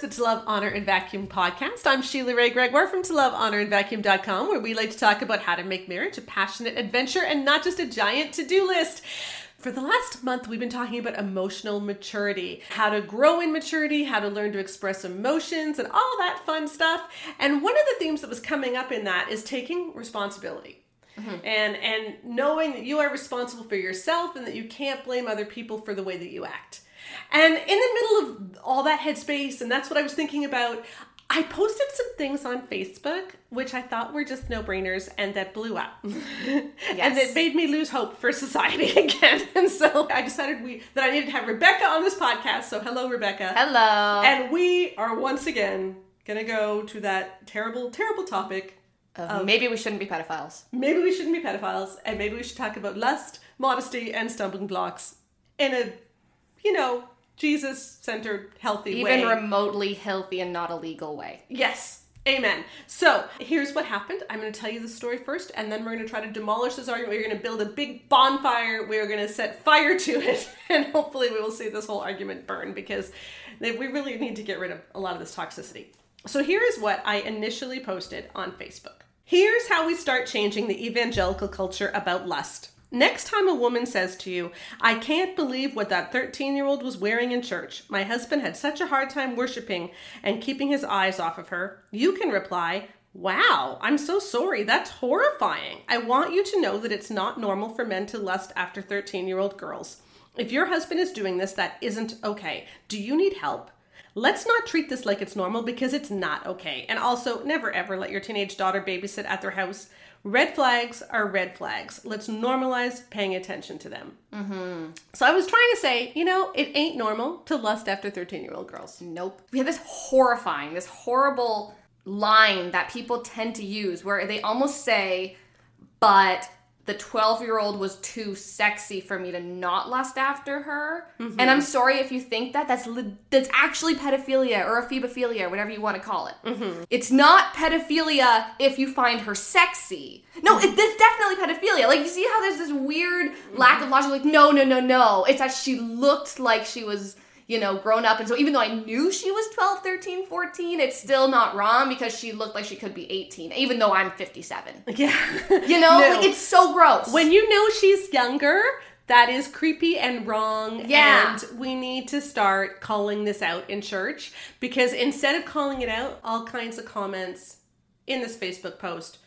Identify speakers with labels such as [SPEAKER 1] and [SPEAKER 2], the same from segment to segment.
[SPEAKER 1] to the To Love, Honor, and Vacuum podcast. I'm Sheila Wray Gregoire from To Love, Honor, and Vacuum.com, where we like to talk about how to make marriage a passionate adventure and not just a giant to do list. For the last month, we've been talking about emotional maturity, how to grow in maturity, how to learn to express emotions, and all that fun stuff. And one of the themes that was coming up in that is taking responsibility. Mm-hmm. And and knowing that you are responsible for yourself and that you can't blame other people for the way that you act. And in the middle of all that headspace, and that's what I was thinking about, I posted some things on Facebook which I thought were just no brainers and that blew up. yes. and it made me lose hope for society again. And so I decided we that I needed to have Rebecca on this podcast. So hello Rebecca.
[SPEAKER 2] Hello.
[SPEAKER 1] And we are once again gonna go to that terrible, terrible topic
[SPEAKER 2] of maybe we shouldn't be pedophiles.
[SPEAKER 1] Maybe we shouldn't be pedophiles, and maybe we should talk about lust, modesty, and stumbling blocks in a, you know, Jesus centered, healthy
[SPEAKER 2] Even
[SPEAKER 1] way.
[SPEAKER 2] Even remotely healthy and not a legal way.
[SPEAKER 1] Yes. Amen. So here's what happened. I'm going to tell you the story first, and then we're going to try to demolish this argument. We're going to build a big bonfire. We're going to set fire to it, and hopefully, we will see this whole argument burn because we really need to get rid of a lot of this toxicity. So here is what I initially posted on Facebook. Here's how we start changing the evangelical culture about lust. Next time a woman says to you, I can't believe what that 13 year old was wearing in church. My husband had such a hard time worshiping and keeping his eyes off of her, you can reply, Wow, I'm so sorry. That's horrifying. I want you to know that it's not normal for men to lust after 13 year old girls. If your husband is doing this, that isn't okay. Do you need help? Let's not treat this like it's normal because it's not okay. And also, never ever let your teenage daughter babysit at their house. Red flags are red flags. Let's normalize paying attention to them. Mm-hmm. So I was trying to say, you know, it ain't normal to lust after 13 year old girls.
[SPEAKER 2] Nope. We have this horrifying, this horrible line that people tend to use where they almost say, but the 12 year old was too sexy for me to not lust after her. Mm-hmm. And I'm sorry if you think that. That's li- that's actually pedophilia or ephebophilia, or whatever you want to call it. Mm-hmm. It's not pedophilia if you find her sexy. No, it, it's definitely pedophilia. Like, you see how there's this weird mm-hmm. lack of logic? Like, no, no, no, no. It's that she looked like she was you know, grown up. And so even though I knew she was 12, 13, 14, it's still not wrong because she looked like she could be 18, even though I'm 57.
[SPEAKER 1] Yeah.
[SPEAKER 2] You know, no. like it's so gross.
[SPEAKER 1] When you know she's younger, that is creepy and wrong.
[SPEAKER 2] Yeah.
[SPEAKER 1] And we need to start calling this out in church because instead of calling it out, all kinds of comments in this Facebook post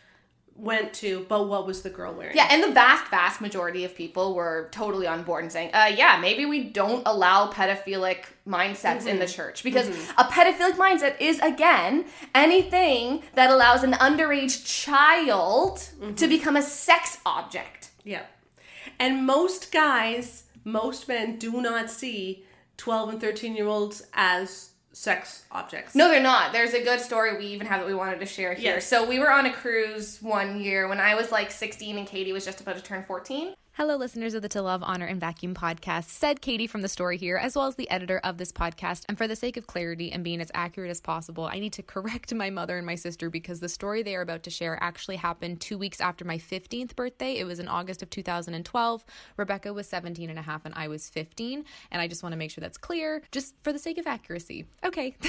[SPEAKER 1] went to, but what was the girl wearing?
[SPEAKER 2] Yeah, and the vast, vast majority of people were totally on board and saying, uh, yeah, maybe we don't allow pedophilic mindsets mm-hmm. in the mm-hmm. church because mm-hmm. a pedophilic mindset is, again, anything that allows an underage child mm-hmm. to become a sex object.
[SPEAKER 1] Yeah. And most guys, most men do not see 12 and 13 year olds as sex objects.
[SPEAKER 2] No, they're not. There's a good story we even have that we wanted to share here. Yes. So we were on a cruise one year when I was like 16 and Katie was just about to turn 14.
[SPEAKER 3] Hello, listeners of the To Love, Honor, and Vacuum podcast. Said Katie from the story here, as well as the editor of this podcast. And for the sake of clarity and being as accurate as possible, I need to correct my mother and my sister because the story they are about to share actually happened two weeks after my 15th birthday. It was in August of 2012. Rebecca was 17 and a half, and I was 15. And I just want to make sure that's clear, just for the sake of accuracy. Okay.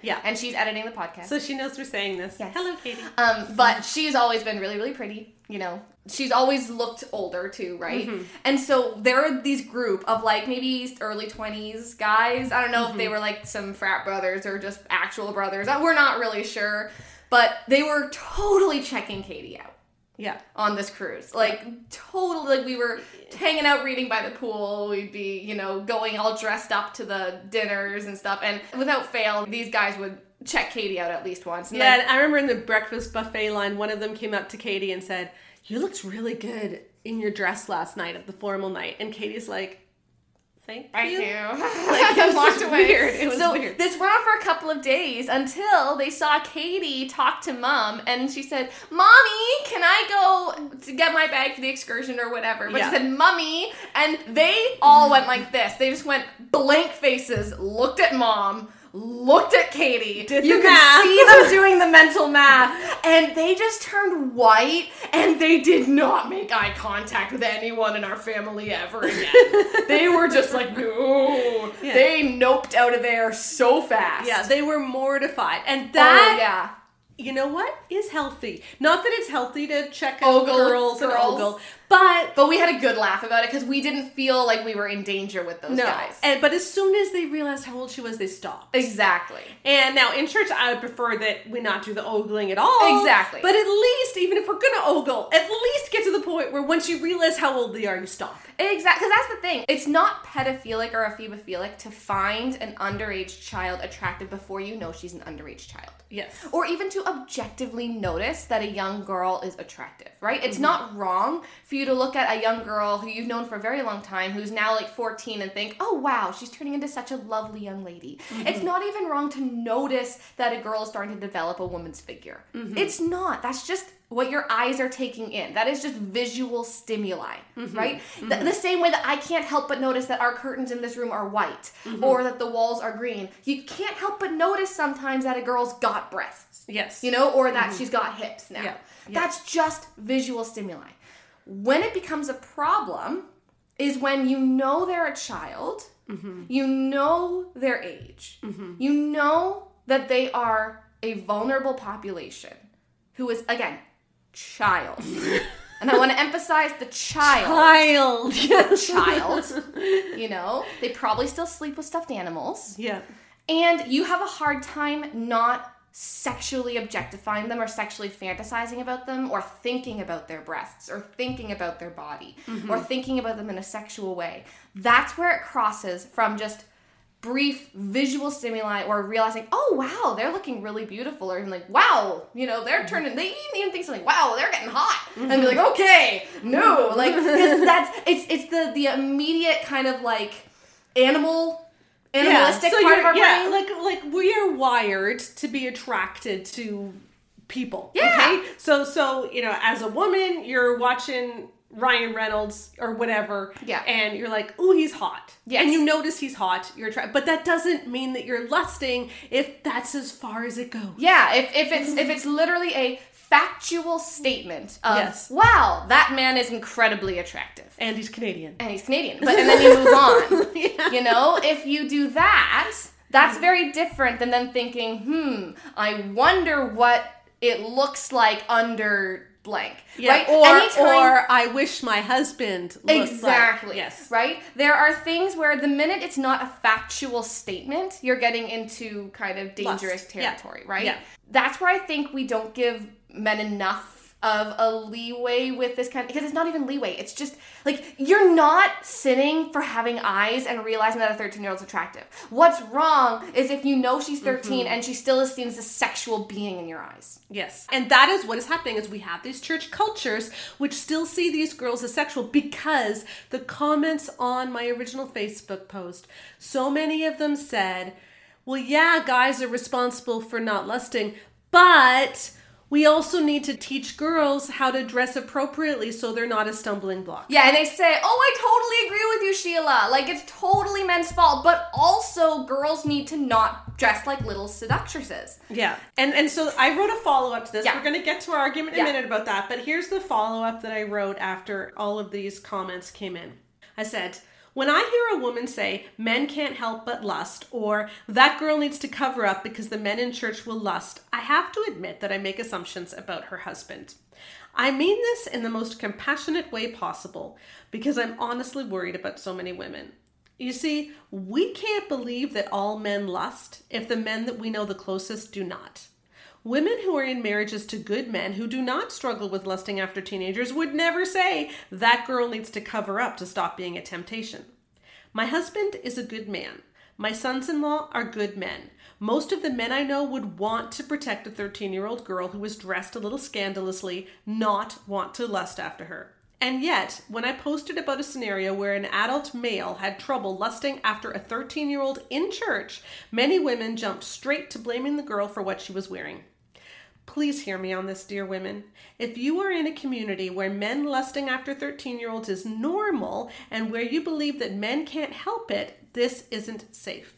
[SPEAKER 2] Yeah. And she's editing the podcast.
[SPEAKER 1] So she knows we're saying this.
[SPEAKER 2] Yes.
[SPEAKER 1] Hello, Katie.
[SPEAKER 2] Um, but she's always been really, really pretty. You know, she's always looked older too, right? Mm-hmm. And so there are these group of like maybe early 20s guys. I don't know mm-hmm. if they mm-hmm. were like some frat brothers or just actual brothers. We're not really sure. But they were totally checking Katie out.
[SPEAKER 1] Yeah.
[SPEAKER 2] On this cruise. Like totally like we were hanging out reading by the pool. We'd be, you know, going all dressed up to the dinners and stuff. And without fail, these guys would check Katie out at least once.
[SPEAKER 1] And yeah, then, I remember in the breakfast buffet line, one of them came up to Katie and said, You looked really good in your dress last night at the formal night. And Katie's like, thank
[SPEAKER 2] Thank
[SPEAKER 1] you.
[SPEAKER 2] you. like
[SPEAKER 1] walked away. Weird. It was
[SPEAKER 2] so
[SPEAKER 1] weird.
[SPEAKER 2] This went on for a couple of days until they saw Katie talk to mom, and she said, "Mommy, can I go to get my bag for the excursion or whatever?" But yeah. she said, "Mummy," and they all went like this. They just went blank faces, looked at mom looked at Katie.
[SPEAKER 1] Did
[SPEAKER 2] you could see them doing the mental math, and they just turned white, and they did not make eye contact with anyone in our family ever again. they were just like, no.
[SPEAKER 1] Yeah.
[SPEAKER 2] They noped out of there so fast.
[SPEAKER 1] Yeah, they were mortified. And
[SPEAKER 2] Oh,
[SPEAKER 1] that,
[SPEAKER 2] yeah.
[SPEAKER 1] you know what, is healthy. Not that it's healthy to check
[SPEAKER 2] Ogle
[SPEAKER 1] out girls, and
[SPEAKER 2] girls.
[SPEAKER 1] ogle, but
[SPEAKER 2] But we had a good laugh about it because we didn't feel like we were in danger with those
[SPEAKER 1] no.
[SPEAKER 2] guys.
[SPEAKER 1] And, but as soon as they realized how old she was, they stopped.
[SPEAKER 2] exactly.
[SPEAKER 1] And now in church, I would prefer that we not do the ogling at all.
[SPEAKER 2] Exactly.
[SPEAKER 1] But at least, even if we're gonna ogle, at least get to the point where once you realize how old they are, you stop.
[SPEAKER 2] Exactly, because that's the thing. It's not pedophilic or ephebophilic to find an underage child attractive before you know she's an underage child.
[SPEAKER 1] Yes.
[SPEAKER 2] Or even to objectively notice that a young girl is attractive, right?
[SPEAKER 1] Mm-hmm.
[SPEAKER 2] It's not wrong for you to look at a young girl who you've known for a very long time, who's now like 14, and think, oh wow, she's turning into such a lovely young lady.
[SPEAKER 1] Mm-hmm.
[SPEAKER 2] It's not even wrong to notice that a girl is starting to develop a woman's figure.
[SPEAKER 1] Mm-hmm.
[SPEAKER 2] It's not. That's just what your eyes are taking in. That is just visual stimuli,
[SPEAKER 1] Mm-hmm.
[SPEAKER 2] right? The, the same way that I can't help but notice that our curtains in this room are white
[SPEAKER 1] Mm-hmm.
[SPEAKER 2] or that the walls are green. You can't help but notice sometimes that a girl's got breasts
[SPEAKER 1] Yes.
[SPEAKER 2] you know, or that she's got hips now.
[SPEAKER 1] Mm-hmm. Yeah, yeah.
[SPEAKER 2] That's just visual stimuli. When it becomes a problem is when you know they're a child,
[SPEAKER 1] Mm-hmm.
[SPEAKER 2] you know their age, you know that they are a vulnerable population who is, again, child. and I want to emphasize the child.
[SPEAKER 1] Child.
[SPEAKER 2] Child. You know, they probably still sleep with stuffed animals
[SPEAKER 1] yeah.
[SPEAKER 2] and you have a hard time not sexually objectifying them or sexually fantasizing about them or thinking about their breasts or thinking about their body or mm-hmm. thinking about them in a sexual way. That's where it crosses from just brief visual stimuli or realizing, oh wow, they're looking really beautiful, or even like, wow, you know, they're mm-hmm. turning. They even think something, wow, they're getting hot, and be mm-hmm. like, okay, no, like that's it's it's the the immediate kind of like animal animalistic
[SPEAKER 1] so
[SPEAKER 2] part of our
[SPEAKER 1] yeah,
[SPEAKER 2] brain.
[SPEAKER 1] like like we are wired to be attracted to people.
[SPEAKER 2] Yeah.
[SPEAKER 1] Okay. So so you know, as a woman, you're watching Ryan Reynolds or whatever.
[SPEAKER 2] Yeah.
[SPEAKER 1] And you're like, oh, he's hot.
[SPEAKER 2] Yes.
[SPEAKER 1] And you notice he's hot. You're attracted, but that doesn't mean that you're lusting if that's as far as it goes.
[SPEAKER 2] Yeah, if, if it's if it's literally a factual statement of
[SPEAKER 1] Yes.
[SPEAKER 2] wow, that man is incredibly attractive.
[SPEAKER 1] And he's Canadian.
[SPEAKER 2] And he's Canadian. But and then you move on.
[SPEAKER 1] Yeah.
[SPEAKER 2] You know, if you do that, that's very different than then thinking, hmm, I wonder what it looks like under blank.
[SPEAKER 1] Yeah.
[SPEAKER 2] Right?
[SPEAKER 1] Or
[SPEAKER 2] Anytime-
[SPEAKER 1] or I wish my husband looked like-
[SPEAKER 2] Exactly.
[SPEAKER 1] yes.
[SPEAKER 2] Right? There are things where the minute it's not a factual statement, you're getting into kind of dangerous
[SPEAKER 1] Lust. Yeah.
[SPEAKER 2] territory, right?
[SPEAKER 1] Yeah.
[SPEAKER 2] That's where I think we don't give men enough of a leeway with this kind because it's not even leeway. It's just like you're not sinning for having eyes and realizing that a 13 year old's attractive. What's wrong is if you know she's 13
[SPEAKER 1] Mm-hmm.
[SPEAKER 2] and she still is seen as a sexual being in your eyes.
[SPEAKER 1] Yes. And that is what is happening is we have these church cultures which still see these girls as sexual because the comments on my original Facebook post, so many of them said, "Well, yeah, guys are responsible for not lusting, but we also need to teach girls how to dress appropriately so they're not a stumbling block."
[SPEAKER 2] Yeah, and they say, "Oh, I totally agree with you, Sheila. Like it's totally men's fault, but also girls need to not dress like little seductresses."
[SPEAKER 1] Yeah. And and so I wrote a follow up to this.
[SPEAKER 2] Yeah.
[SPEAKER 1] We're going to get to our argument in
[SPEAKER 2] Yeah.
[SPEAKER 1] a minute about that, but here's the follow up that I wrote after all of these comments came in. I said, when I hear a woman say, men can't help but lust, or that girl needs to cover up because the men in church will lust, I have to admit that I make assumptions about her husband. I mean this in the most compassionate way possible because I'm honestly worried about so many women. You see, we can't believe that all men lust if the men that we know the closest do not. Women who are in marriages to good men who do not struggle with lusting after teenagers would never say, that girl needs to cover up to stop being a temptation. My husband is a good man. My sons in law are good men. Most of the men I know would want to protect a 13 year old girl who is dressed a little scandalously, not want to lust after her. And yet, when I posted about a scenario where an adult male had trouble lusting after a 13 year old in church, many women jumped straight to blaming the girl for what she was wearing. Please hear me on this, dear women. If you are in a community where men lusting after 13 year olds is normal and where you believe that men can't help it, this isn't safe.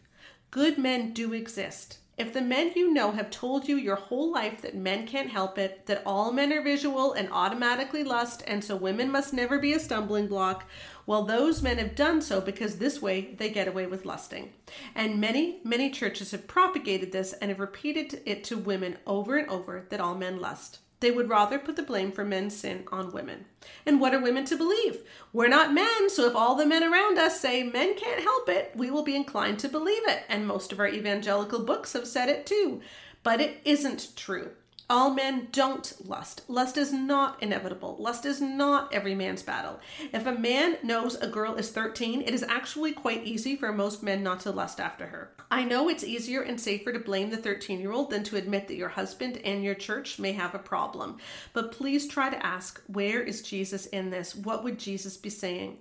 [SPEAKER 1] Good men do exist. If the men you know have told you your whole life that men can't help it, that all men are visual and automatically lust, and so women must never be a stumbling block, well, those men have done so because this way they get away with lusting. And many, many churches have propagated this and have repeated it to women over and over that all men lust. They would rather put the blame for men's sin on women. And what are women to believe? We're not men, so if all the men around us say men can't help it, we will be inclined to believe it. And most of our evangelical books have said it too. But it isn't true. All men don't lust. Lust is not inevitable. Lust is not every man's battle. If a man knows a girl is 13, it is actually quite easy for most men not to lust after her. I know it's easier and safer to blame the 13 year old than to admit that your husband and your church may have a problem. But please try to ask where is Jesus in this? What would Jesus be saying?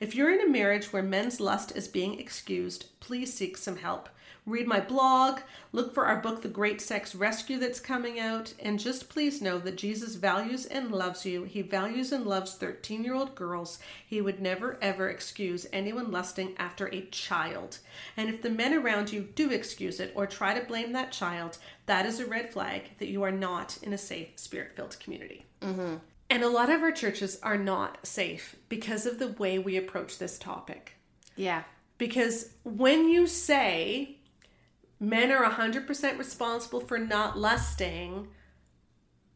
[SPEAKER 1] If you're in a marriage where men's lust is being excused, please seek some help read my blog, look for our book, The Great Sex Rescue, that's coming out, and just please know that Jesus values and loves you. He values and loves 13 year old girls. He would never ever excuse anyone lusting after a child. And if the men around you do excuse it or try to blame that child, that is a red flag that you are not in a safe, spirit filled community. Mm-hmm. And a lot of our churches are not safe because of the way we approach this topic.
[SPEAKER 2] Yeah.
[SPEAKER 1] Because when you say men are 100% responsible for not lusting,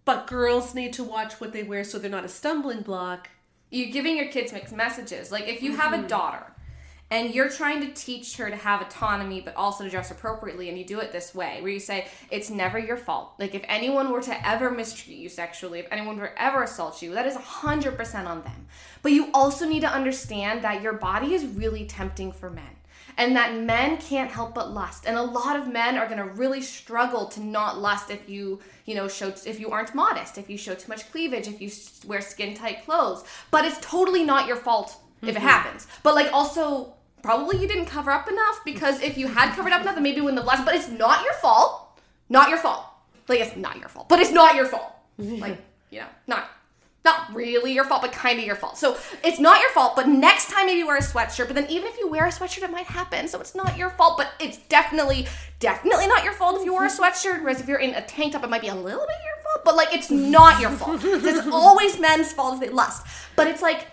[SPEAKER 1] but girls need to watch what they wear so they're not a stumbling block.
[SPEAKER 2] You're giving your kids mixed messages. Like if you have a mm-hmm. daughter and you're trying to teach her to have autonomy but also to dress appropriately and you do it this way where you say it's never your fault like if anyone were to ever mistreat you sexually if anyone were to ever assault you that is 100% on them but you also need to understand that your body is really tempting for men and that men can't help but lust. And a lot of men are going to really struggle to not lust if you you know show if you aren't modest if you show too much cleavage if you wear skin tight clothes. But it's totally not your fault if it mm-hmm. happens. But like also probably you didn't cover up enough because if you had covered up enough then maybe you wouldn't have lust but it's not your fault. Not your fault. Like it's not your fault. But it's not your fault. Like you know not not really your fault, but kind of your fault. So it's not your fault, but next time maybe wear a sweatshirt. But then even if you wear a sweatshirt, it might happen. So it's not your fault, but it's definitely, definitely not your fault if you wear a sweatshirt. Whereas if you're in a tank top, it might be a little bit your fault, but like it's not your fault. It's always men's fault if they lust. But it's like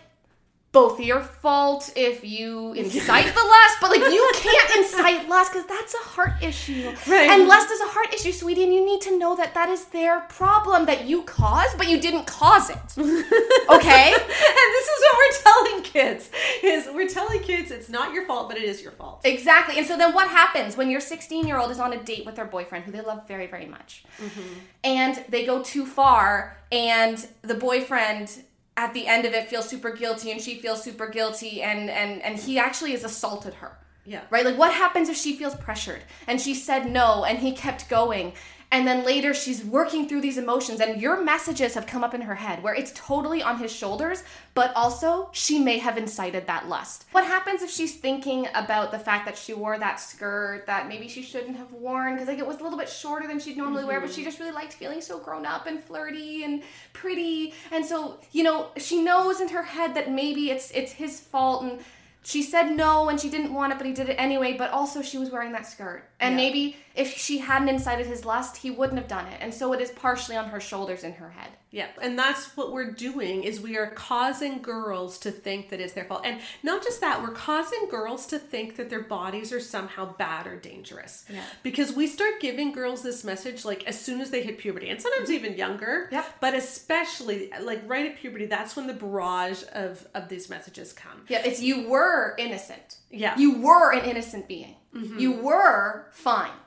[SPEAKER 2] both your fault if you incite the lust, but like you can't incite lust because that's a heart issue.
[SPEAKER 1] Right.
[SPEAKER 2] And lust is a heart issue, sweetie, and you need to know that that is their problem that you caused, but you didn't cause it. Okay?
[SPEAKER 1] and this is what we're telling kids is we're telling kids it's not your fault, but it is your fault.
[SPEAKER 2] exactly. And so then what happens when your 16 year old is on a date with their boyfriend who they love very, very much? Mm-hmm. And they go too far, and the boyfriend at the end of it feels super guilty and she feels super guilty and and and he actually has assaulted her.
[SPEAKER 1] Yeah.
[SPEAKER 2] right? Like what happens if she feels pressured? And she said no and he kept going and then later she's working through these emotions and your messages have come up in her head where it's totally on his shoulders but also she may have incited that lust. What happens if she's thinking about the fact that she wore that skirt that maybe she shouldn't have worn? Because like it was a little bit shorter than she'd normally wear but she mm-hmm. just really liked feeling so grown up and flirty and pretty. And so you know she knows in her head that maybe it's it's his fault and she said no and she didn't want it but he did it anyway but also she was wearing that skirt. And
[SPEAKER 1] Yeah.
[SPEAKER 2] maybe if she hadn't incited his lust he wouldn't have done it and so it is partially on her shoulders in her head
[SPEAKER 1] Yeah, and that's what we're doing is we are causing girls to think that it's their fault. And not just that, we're causing girls to think that their bodies are somehow bad or dangerous.
[SPEAKER 2] Yeah.
[SPEAKER 1] Because we start giving girls this message like as soon as they hit puberty and sometimes even younger.
[SPEAKER 2] Yep.
[SPEAKER 1] But especially like right at puberty, that's when the barrage of of these messages come.
[SPEAKER 2] yeah it's you were innocent
[SPEAKER 1] Yeah.
[SPEAKER 2] you were an innocent being mm-hmm. you were fine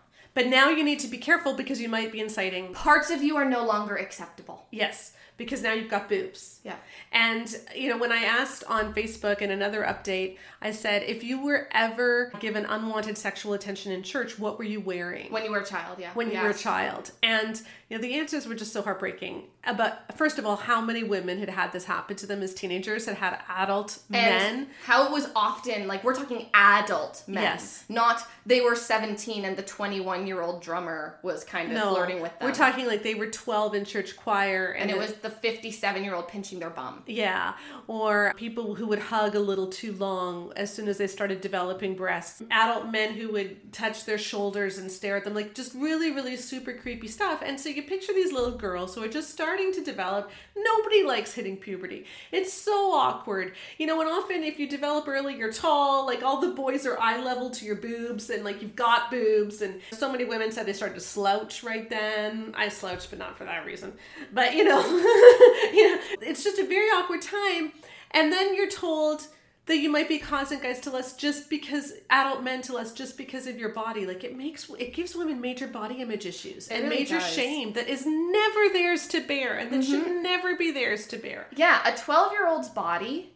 [SPEAKER 1] But now you need to be careful because you might be inciting
[SPEAKER 2] parts of you are no longer acceptable
[SPEAKER 1] Yes, because now you've got boobs.
[SPEAKER 2] Yeah.
[SPEAKER 1] And, you know, when I asked on Facebook in another update, I said, if you were ever given unwanted sexual attention in church, what were you wearing?
[SPEAKER 2] when you were a child yeah
[SPEAKER 1] when you
[SPEAKER 2] Yeah.
[SPEAKER 1] were a child. And, you know, the answers were just so heartbreaking. Uh, But first of all, how many women had had this happen to them as teenagers, had had adult
[SPEAKER 2] and
[SPEAKER 1] men?
[SPEAKER 2] how it was often like we're talking adult men
[SPEAKER 1] Yes.
[SPEAKER 2] not they were 17 and the 21 year old drummer was kind of flirting with them
[SPEAKER 1] We're talking like they were 12 in church choir.
[SPEAKER 2] and it was the the 57 year old pinching their bum.
[SPEAKER 1] Yeah, or people who would hug a little too long as soon as they started developing breasts. Adult men who would touch their shoulders and stare at them, like just really, really super creepy stuff. And so you picture these little girls who are just starting to develop. Nobody likes hitting puberty. It's so awkward. You know, and often if you develop early, you're tall, like all the boys are eye level to your boobs, and like you've got boobs. And so many women said they started to slouch right then. I slouched, but not for that reason. But you know, you know, it's just a very awkward time. And then you're told that you might be causing guys to lust just because adult men to lust just because of your body. Like it makes it gives women major body image issues and
[SPEAKER 2] really
[SPEAKER 1] major
[SPEAKER 2] does.
[SPEAKER 1] shame that is never theirs to bear and that should never be theirs to bear.
[SPEAKER 2] Yeah, a 12 year old's body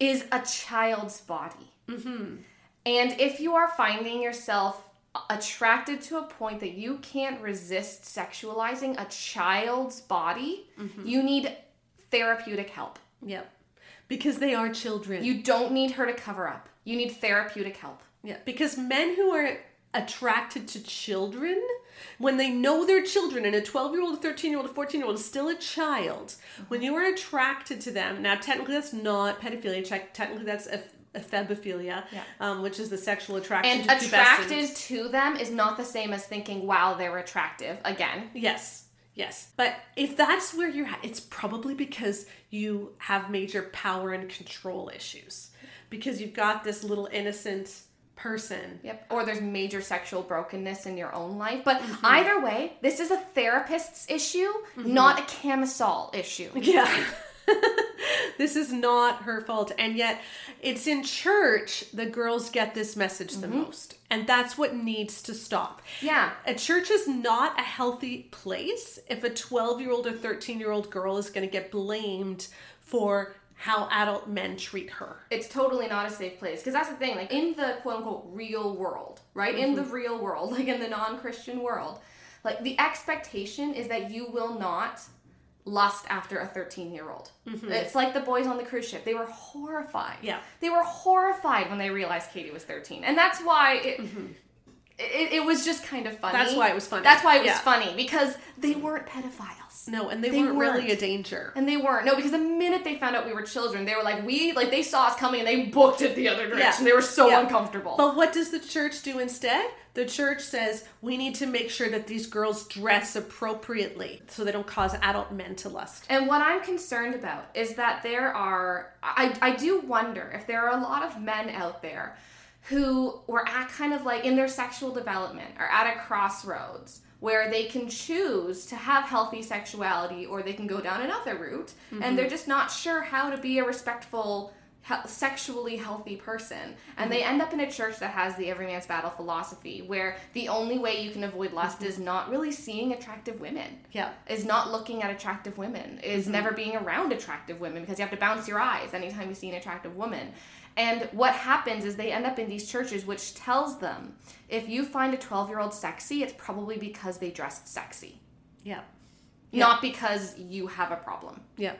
[SPEAKER 2] is a child's body. Mm-hmm. And if you are finding yourself attracted to a point that you can't resist sexualizing a child's body, you need therapeutic help.
[SPEAKER 1] Yep. Because they are children.
[SPEAKER 2] You don't need her to cover up. You need therapeutic help.
[SPEAKER 1] Yeah, because men who are attracted to children, when they know they're children, and a 12 year old, a 13 year old, a 14 year old is still a child, when you are attracted to them, now technically that's not pedophilia, check- technically that's a, ephebophilia,
[SPEAKER 2] Yeah.
[SPEAKER 1] um, which is the sexual attraction
[SPEAKER 2] And
[SPEAKER 1] to
[SPEAKER 2] attracted
[SPEAKER 1] pubescence.
[SPEAKER 2] to them is not the same as thinking, wow, they're attractive. Again,
[SPEAKER 1] Yes, yes. But if that's where you're at, it's probably because you have major power and control issues. Because you've got this little innocent person
[SPEAKER 2] Yep. Or there's major sexual brokenness in your own life. But
[SPEAKER 1] Mm-hmm.
[SPEAKER 2] either way, this is a therapist's issue, not a camisole issue.
[SPEAKER 1] Yeah. this is not her fault. And yet, it's in church the girls get this message the most. And that's what needs to stop.
[SPEAKER 2] Yeah.
[SPEAKER 1] A church is not a healthy place if a 12 year old or 13 year old girl is going to get blamed for how adult men treat her.
[SPEAKER 2] It's totally not a safe place. Because that's the thing, like in the quote unquote real world, right? In the
[SPEAKER 1] Mm-hmm.
[SPEAKER 2] real world, like in the non Christian world, like the expectation is that you will not lust after a 13 year old. It's like the boys on the cruise ship. They were horrified.
[SPEAKER 1] Mm-hmm. Yeah.
[SPEAKER 2] They were horrified when they realized Katie was 13. And that's why it. It, it was just kind of funny.
[SPEAKER 1] Mm-hmm. That's why it was funny.
[SPEAKER 2] That's why it was
[SPEAKER 1] Yeah.
[SPEAKER 2] funny because they weren't pedophiles.
[SPEAKER 1] No, and they,
[SPEAKER 2] They
[SPEAKER 1] weren't, really
[SPEAKER 2] weren't.
[SPEAKER 1] a danger.
[SPEAKER 2] And they weren't. No, because the minute they found out we were children, they were like, we, like, they saw us coming and they booked it the other direction. They were so
[SPEAKER 1] Yeah.
[SPEAKER 2] uncomfortable.
[SPEAKER 1] But what does the church do instead? The church says we need to make sure that these girls dress appropriately so they don't cause adult men to lust.
[SPEAKER 2] And what I'm concerned about is that there are, I, I do wonder if there are a lot of men out there who were at kind of like in their sexual development or at a crossroads where they can choose to have healthy sexuality or they can go down another route and mm-hmm. they're just not sure how to be a respectful he- sexually healthy person and they mm-hmm. end up in a church that has the every man's battle philosophy where the only way you can avoid lust mm-hmm. is not really seeing attractive women
[SPEAKER 1] Yeah.
[SPEAKER 2] is not looking at attractive women, is mm-hmm. never being around attractive women because you have to bounce your eyes anytime you see an attractive woman. And what happens is they end up in these churches which tells them if you find a 12 year old sexy, it's probably because they dressed sexy,
[SPEAKER 1] Yeah.
[SPEAKER 2] not because you have a problem.
[SPEAKER 1] Yeah.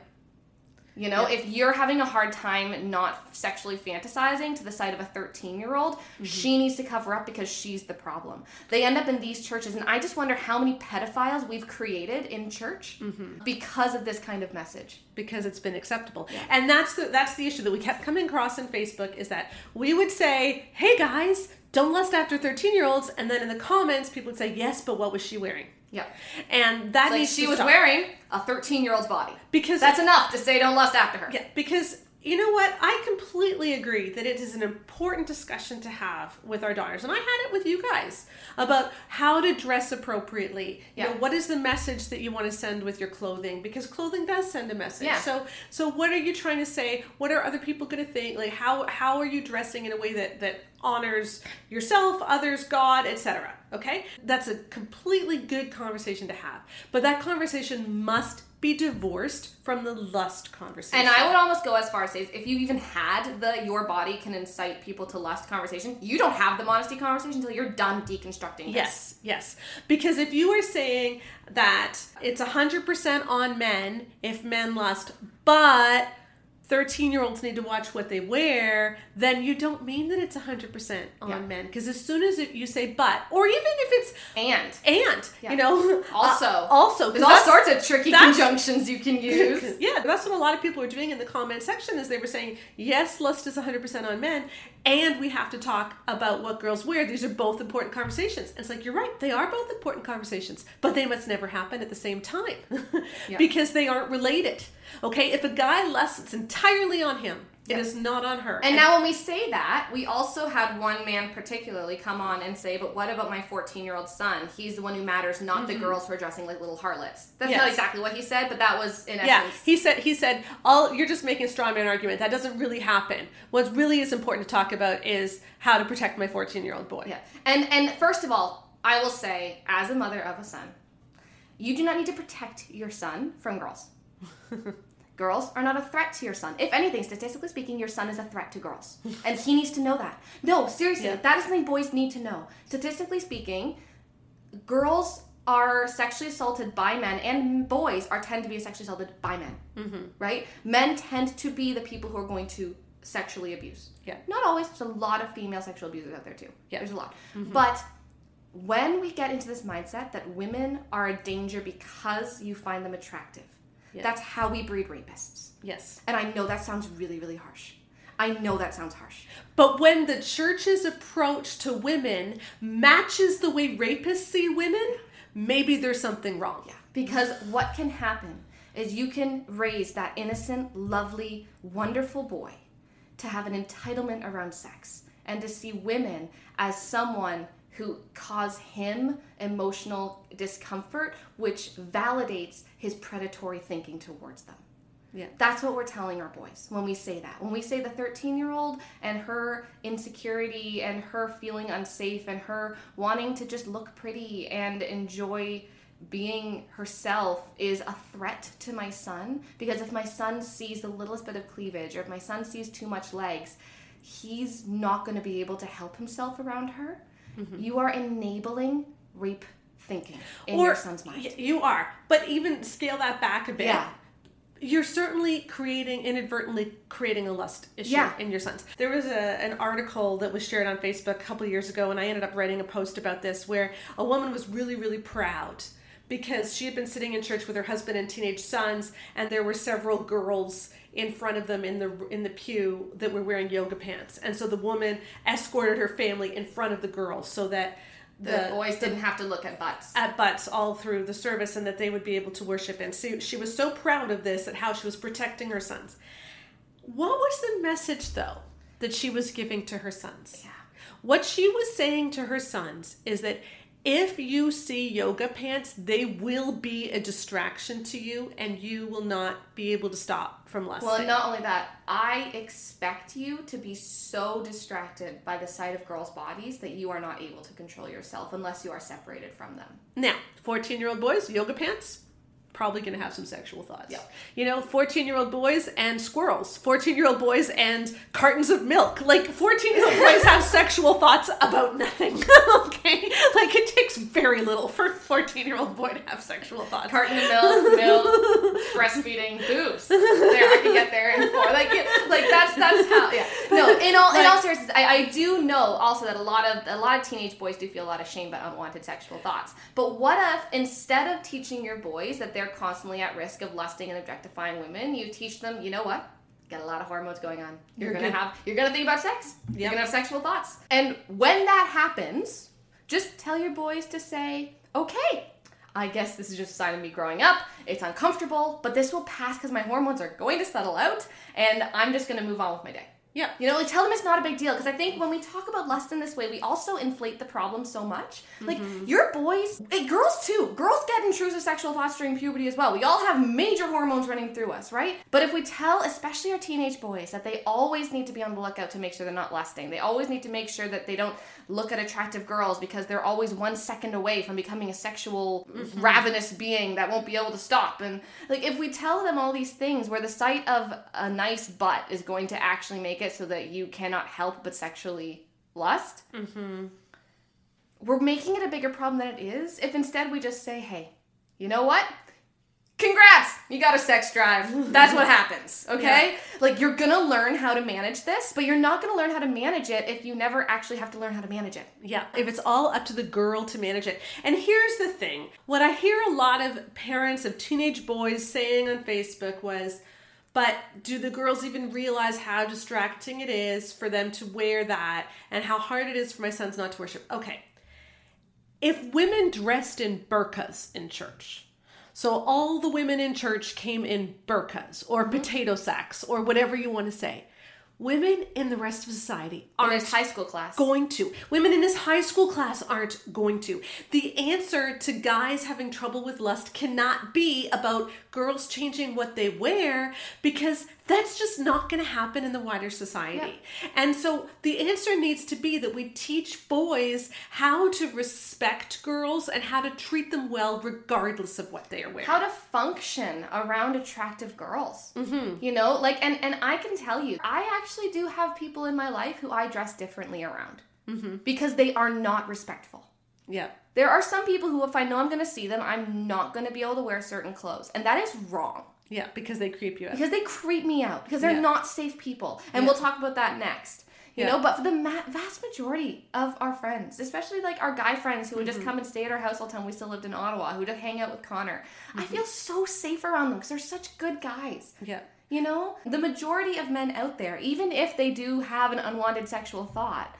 [SPEAKER 2] You know, if you're having a hard time not sexually fantasizing to the sight of a 13 year old, mm-hmm. she needs to cover up because she's the problem. They end up in these churches, and I just wonder how many pedophiles we've created in church mm-hmm. because of this kind of message.
[SPEAKER 1] because it's been acceptable. And that's the that's the issue that we kept coming across on Facebook is that we would say, "Hey guys, don't lust after 13-year-olds." And then in the comments people would say, "Yes, but what was she wearing?"
[SPEAKER 2] Yep.
[SPEAKER 1] And that
[SPEAKER 2] Like she was
[SPEAKER 1] stop.
[SPEAKER 2] wearing a 13 year old's body.
[SPEAKER 1] because
[SPEAKER 2] That's enough to say don't lust after her.
[SPEAKER 1] Yeah, because you know what? I completely agree that it is an important discussion to have with our daughters. And I had it with you guys about how to dress appropriately. You know,
[SPEAKER 2] Yeah.
[SPEAKER 1] what is the message that you want to send with your clothing? Because clothing does send a message.
[SPEAKER 2] Yeah.
[SPEAKER 1] So so what are you trying to say? What are other people going to think? Like how how are you dressing in a way that that honors yourself, others, God, etc. Okay? That's a completely good conversation to have. But that conversation must be divorced from the lust conversation.
[SPEAKER 2] And I would almost go as far as say, if you even had the your body can incite people to lust conversation, you don't have the modesty conversation until you're done deconstructing this.
[SPEAKER 1] Yes, yes. Because if you are saying that it's 100% on men if men lust, but 13 year olds need to watch what they wear, then you don't mean that it's 100% on
[SPEAKER 2] Yeah.
[SPEAKER 1] men. Because as soon as it, you say but, or even if it's
[SPEAKER 2] And
[SPEAKER 1] and,
[SPEAKER 2] Yeah.
[SPEAKER 1] you know,
[SPEAKER 2] Also.
[SPEAKER 1] uh, also,
[SPEAKER 2] there's all sorts of tricky conjunctions you can use.
[SPEAKER 1] yeah, that's what a lot of people were doing in the comment section is they were saying, yes, lust is 100% on men, and we have to talk about what girls wear. These are both important conversations. And it's like, you're right, they are both important conversations, but they must never happen at the same time
[SPEAKER 2] Yeah.
[SPEAKER 1] because they aren't related. Okay, if a guy lusts, it's entirely on him. It
[SPEAKER 2] Yeah.
[SPEAKER 1] is not on her.
[SPEAKER 2] And now, when we say that, we also had one man particularly come on and say, "But what about my 14-year-old son? He's the one who matters, not the mm-hmm. girls who are dressing like little harlots." That's not exactly what he said, but that was in
[SPEAKER 1] Yeah,
[SPEAKER 2] essence.
[SPEAKER 1] he said he said all you're just making a straw man argument. That doesn't really happen. What really is important to talk about is how to protect my 14 year old boy.
[SPEAKER 2] Yeah. And and first of all, I will say, as a mother of a son, you do not need to protect your son from girls. girls are not a threat to your son. If anything, statistically speaking, your son is a threat to girls. And he needs to know that. No, seriously,
[SPEAKER 1] Yeah.
[SPEAKER 2] that is something boys need to know. Statistically speaking, girls are sexually assaulted by men and boys are tend to be sexually assaulted by men
[SPEAKER 1] Mm-hmm.
[SPEAKER 2] right men tend to be the people who are going to sexually abuse
[SPEAKER 1] Yeah.
[SPEAKER 2] not always there's a lot of female sexual abusers out there too
[SPEAKER 1] Yeah.
[SPEAKER 2] there's a lot but when we get into this mindset that women are a danger because you find them attractive That's how we breed rapists
[SPEAKER 1] Yes.
[SPEAKER 2] and i know that sounds really really harsh i know that sounds harsh
[SPEAKER 1] But when the church's approach to women matches the way rapists see women, maybe there's something wrong.
[SPEAKER 2] Yeah. Because what can happen is you can raise that innocent, lovely, wonderful boy to have an entitlement around sex and to see women as someone who cause him emotional discomfort, which validates his predatory thinking towards them.
[SPEAKER 1] Yeah.
[SPEAKER 2] That's what we're telling our boys when we say that. When we say the 13 year old and her insecurity and her feeling unsafe and her wanting to just look pretty and enjoy being herself is a threat to my son. Because if my son sees the littlest bit of cleavage or if my son sees too much legs, he's not going to be able to help himself around her. Mm-hmm. You are enabling rape thinking in your son's mind.
[SPEAKER 1] You are. But even scale that back a bit.
[SPEAKER 2] Yeah.
[SPEAKER 1] You're certainly creating, inadvertently creating a lust issue
[SPEAKER 2] Yeah.
[SPEAKER 1] in your sons. There was a, an article that was shared on Facebook a couple of years ago, and I ended up writing a post about this where a woman was really, really proud because she had been sitting in church with her husband and teenage sons, and there were several girls in front of them in the in the pew that were wearing yoga pants, and so the woman escorted her family in front of the girls so that
[SPEAKER 2] the, boys didn't have to look at butts.
[SPEAKER 1] at butts all through the service and that they would be able to worship and see she was so proud of this at how she was protecting her sons what was the message though that she was giving to her sons
[SPEAKER 2] Yeah.
[SPEAKER 1] what she was saying to her sons is that if you see yoga pants they will be a distraction to you and you will not be able to stop from lusting
[SPEAKER 2] Well, and not only that, I expect you to be so distracted by the sight of girls' bodies that you are not able to control yourself unless you are separated from them.
[SPEAKER 1] Now, 14 year old boys, yoga pants, probably going to have some sexual thoughts.
[SPEAKER 2] Yeah.
[SPEAKER 1] You know, 14 year old boys and squirrels, 14 year old boys and cartons of milk. Like, 14 year old boys have sexual thoughts about nothing. okay? Like, it takes very little for a 14 year old boy to have sexual thoughts.
[SPEAKER 2] Carton of milk, milk, breastfeeding, boobs. There, I can get there in four. Like, it- like that's that's how. Yeah. No, in all in all seriousness, I, I do know also that a lot of a lot of teenage boys do feel a lot of shame about unwanted sexual thoughts. But what if instead of teaching your boys that they're constantly at risk of lusting and objectifying women, you teach them, you know what? Got a lot of hormones going on. You're,
[SPEAKER 1] You're
[SPEAKER 2] gonna
[SPEAKER 1] good.
[SPEAKER 2] have you're gonna think about sex. You're gonna have sexual thoughts. And when that happens, just tell your boys to say, okay, I guess this is just a sign of me growing up. It's uncomfortable, but this will pass because my hormones are going to settle out and I'm just gonna move on with my day.
[SPEAKER 1] Yeah.
[SPEAKER 2] You know, like tell them it's not a big deal because I think when we talk about lust in this way, we also inflate the problem so much. Like your boys, eh, girls too. Girls get intrusive sexual thoughts during puberty as well. We all have major hormones running through us, right? But if we tell, especially our teenage boys, that they always need to be on the lookout to make sure they're not lusting. They always need to make sure that they don't look at attractive girls because they're always one second away from becoming a sexual ravenous being that won't be able to stop. And like if we tell them all these things where the sight of a nice butt is going to actually make it so that you cannot help but sexually lust, mm-hmm. we're making it a bigger problem than it is. If instead we just say, hey, you know what? Congrats! You got a sex drive. That's what happens, okay? Like you're gonna learn how to manage this, but you're not gonna learn how to manage it if you never actually have to learn how to manage it.
[SPEAKER 1] Yeah, if it's all up to the girl to manage it. And here's the thing what I hear a lot of parents of teenage boys saying on Facebook was, but do the girls even realize how distracting it is for them to wear that and how hard it is for my sons not to worship? Okay. If women dressed in burqas in church, so all the women in church came in burqas or mm-hmm. potato sacks or whatever you want to say, women in the rest of society aren't
[SPEAKER 2] high school class.
[SPEAKER 1] going to. Women in this high school class aren't going to. The answer to guys having trouble with lust cannot be about girls changing what they wear because that's just not going to happen in the wider society. And so the answer needs to be that we teach boys how to respect girls and how to treat them well regardless of what they are wearing.
[SPEAKER 2] how to function around attractive girls. Mm-hmm. You know, like, and and I can tell you, I actually do have people in my life who I dress differently around mm-hmm. because they are not respectful.
[SPEAKER 1] Yeah.
[SPEAKER 2] There are some people who, if I know I'm going to see them, I'm not going to be able to wear certain clothes, and that is wrong
[SPEAKER 1] Yeah, because they creep you out.
[SPEAKER 2] because they creep me out because they're
[SPEAKER 1] Yeah.
[SPEAKER 2] not safe people, and we'll talk about that next. You
[SPEAKER 1] Yeah.
[SPEAKER 2] know, but for the ma- vast majority of our friends, especially like our guy friends who would
[SPEAKER 1] Mm-hmm.
[SPEAKER 2] just come and stay at our house all the time, we still lived in Ottawa, who would hang out with Connor. I
[SPEAKER 1] Mm-hmm.
[SPEAKER 2] feel so safe around them because they're such good guys.
[SPEAKER 1] yeah.
[SPEAKER 2] You know, the majority of men out there, even if they do have an unwanted sexual thought,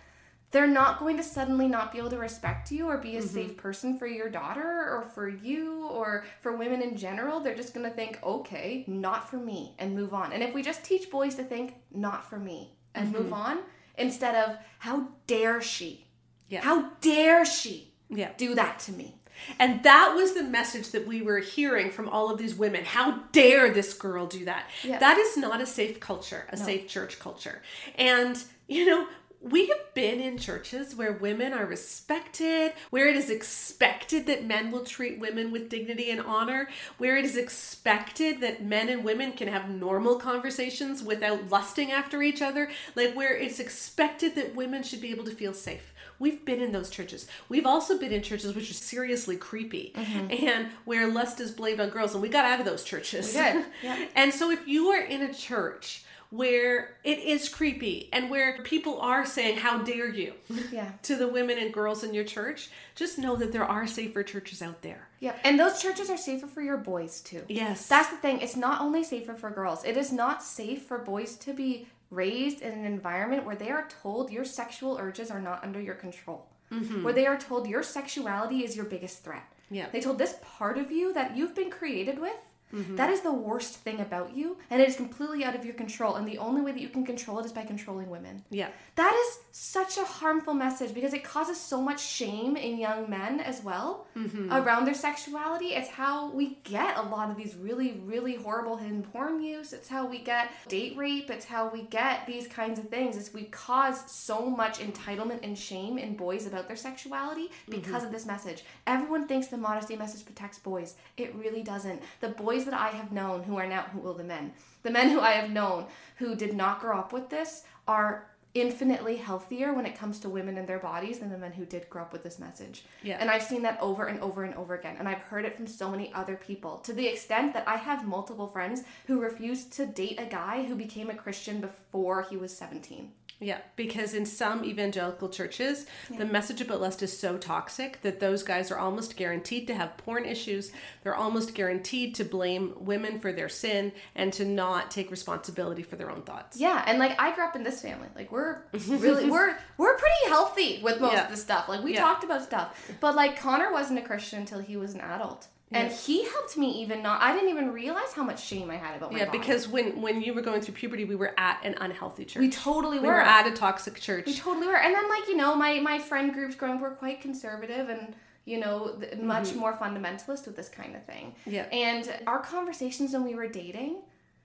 [SPEAKER 2] they're not going to suddenly not be able to respect you or be a mm-hmm. safe person for your daughter or for you or for women in general. They're just going to think, okay, not for me, and move on. And if we just teach boys to think, not for me, and move mm-hmm. on, instead of, how dare she?
[SPEAKER 1] Yeah.
[SPEAKER 2] How dare she
[SPEAKER 1] Yeah.
[SPEAKER 2] do that to me?
[SPEAKER 1] And that was the message that we were hearing from all of these women. How dare this girl do that?
[SPEAKER 2] Yeah.
[SPEAKER 1] That is not a safe culture, a safe church culture. And, you know, we have been in churches where women are respected, where it is expected that men will treat women with dignity and honor, where it is expected that men and women can have normal conversations without lusting after each other, like where it's expected that women should be able to feel safe. We've been in those churches. We've also been in churches which are seriously creepy mm-hmm. and where lust is blamed on girls, and we got out of those churches.
[SPEAKER 2] We did, yeah.
[SPEAKER 1] and so if you are in a church where it is creepy and where people are saying, How dare you?
[SPEAKER 2] Yeah.
[SPEAKER 1] to the women and girls in your church, just know that there are safer churches out there.
[SPEAKER 2] Yeah, and those churches are safer for your boys too.
[SPEAKER 1] Yes.
[SPEAKER 2] That's the thing. It's not only safer for girls. It is not safe for boys to be raised in an environment where they are told your sexual urges are not under your control. Mm-hmm. Where they are told your sexuality is your biggest threat.
[SPEAKER 1] Yeah.
[SPEAKER 2] They told this part of you that you've been created with, Mm-hmm. that is the worst thing about you, and it is completely out of your control. And the only way that you can control it is by controlling women.
[SPEAKER 1] yeah.
[SPEAKER 2] That is such a harmful message because it causes so much shame in young men as well mm-hmm. around their sexuality. It's how we get a lot of these really, really horrible hidden porn use. It's how we get date rape. It's how we get these kinds of things. It's we cause so much entitlement and shame in boys about their sexuality because mm-hmm. of this message. Everyone thinks the modesty message protects boys. It really doesn't. The boys that I have known who are now, who well, the men, the men who I have known who did not grow up with this are infinitely healthier when it comes to women and their bodies than the men who did grow up with this message.
[SPEAKER 1] Yeah.
[SPEAKER 2] And I've seen that over and over and over again. And I've heard it from so many other people to the extent that I have multiple friends who refused to date a guy who became a Christian before he was 17.
[SPEAKER 1] Yeah, because in some evangelical churches, the message about lust is so toxic that those guys are almost guaranteed to have porn issues. They're almost guaranteed to blame women for their sin and to not take responsibility for their own thoughts.
[SPEAKER 2] Yeah, and like I grew up in this family. Like we're really we're we're pretty healthy with most
[SPEAKER 1] Yeah.
[SPEAKER 2] of the stuff. Like we
[SPEAKER 1] Yeah.
[SPEAKER 2] talked about stuff. But like Connor wasn't a Christian until he was an adult. And he helped me even not I didn't even realize how much shame I had about my
[SPEAKER 1] Yeah,
[SPEAKER 2] body.
[SPEAKER 1] because when when you were going through puberty, we were at an unhealthy church.
[SPEAKER 2] we totally
[SPEAKER 1] We
[SPEAKER 2] were.
[SPEAKER 1] were at a toxic church.
[SPEAKER 2] We totally were. And then like, you know, my my friend groups growing up were quite conservative and you know, th- much more fundamentalist with this kind of thing.
[SPEAKER 1] Mm-hmm. Yeah.
[SPEAKER 2] And our conversations when we were dating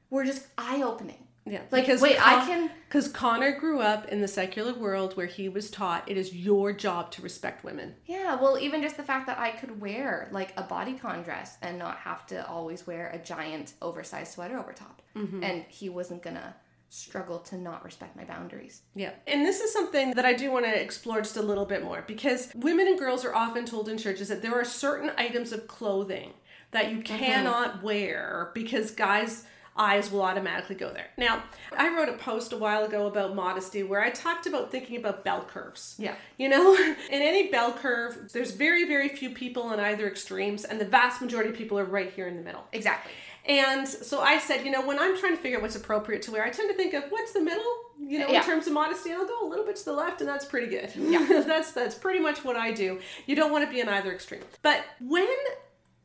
[SPEAKER 2] were just eye opening.
[SPEAKER 1] Yeah,
[SPEAKER 2] Like, wait, I can-
[SPEAKER 1] because Connor grew up in the secular world where he was taught it is your job to respect women.
[SPEAKER 2] Yeah, well, even just the fact that I could wear like a bodycon dress and not have to always wear a giant oversized sweater over top.
[SPEAKER 1] Mm-hmm.
[SPEAKER 2] And he wasn't gonna struggle to not respect my boundaries.
[SPEAKER 1] Yeah. And this is something that I do want to explore just a little bit more because women and girls are often told in churches that there are certain items of clothing that you cannot wear because guys eyes will automatically go there. Now, I wrote a post a while ago about modesty where I talked about thinking about bell curves.
[SPEAKER 2] Yeah.
[SPEAKER 1] You know, in any bell curve, there's very, very few people on either extremes, and the vast majority of people are right here in the middle.
[SPEAKER 2] Exactly.
[SPEAKER 1] And so I said, you know, when I'm trying to figure out what's appropriate to wear, I tend to think of what's the middle, you know,
[SPEAKER 2] Yeah.
[SPEAKER 1] in terms of modesty. I'll go a little bit to the left, and that's pretty good. Yeah, that's that's pretty much what I do. You don't want to be in either extreme. But when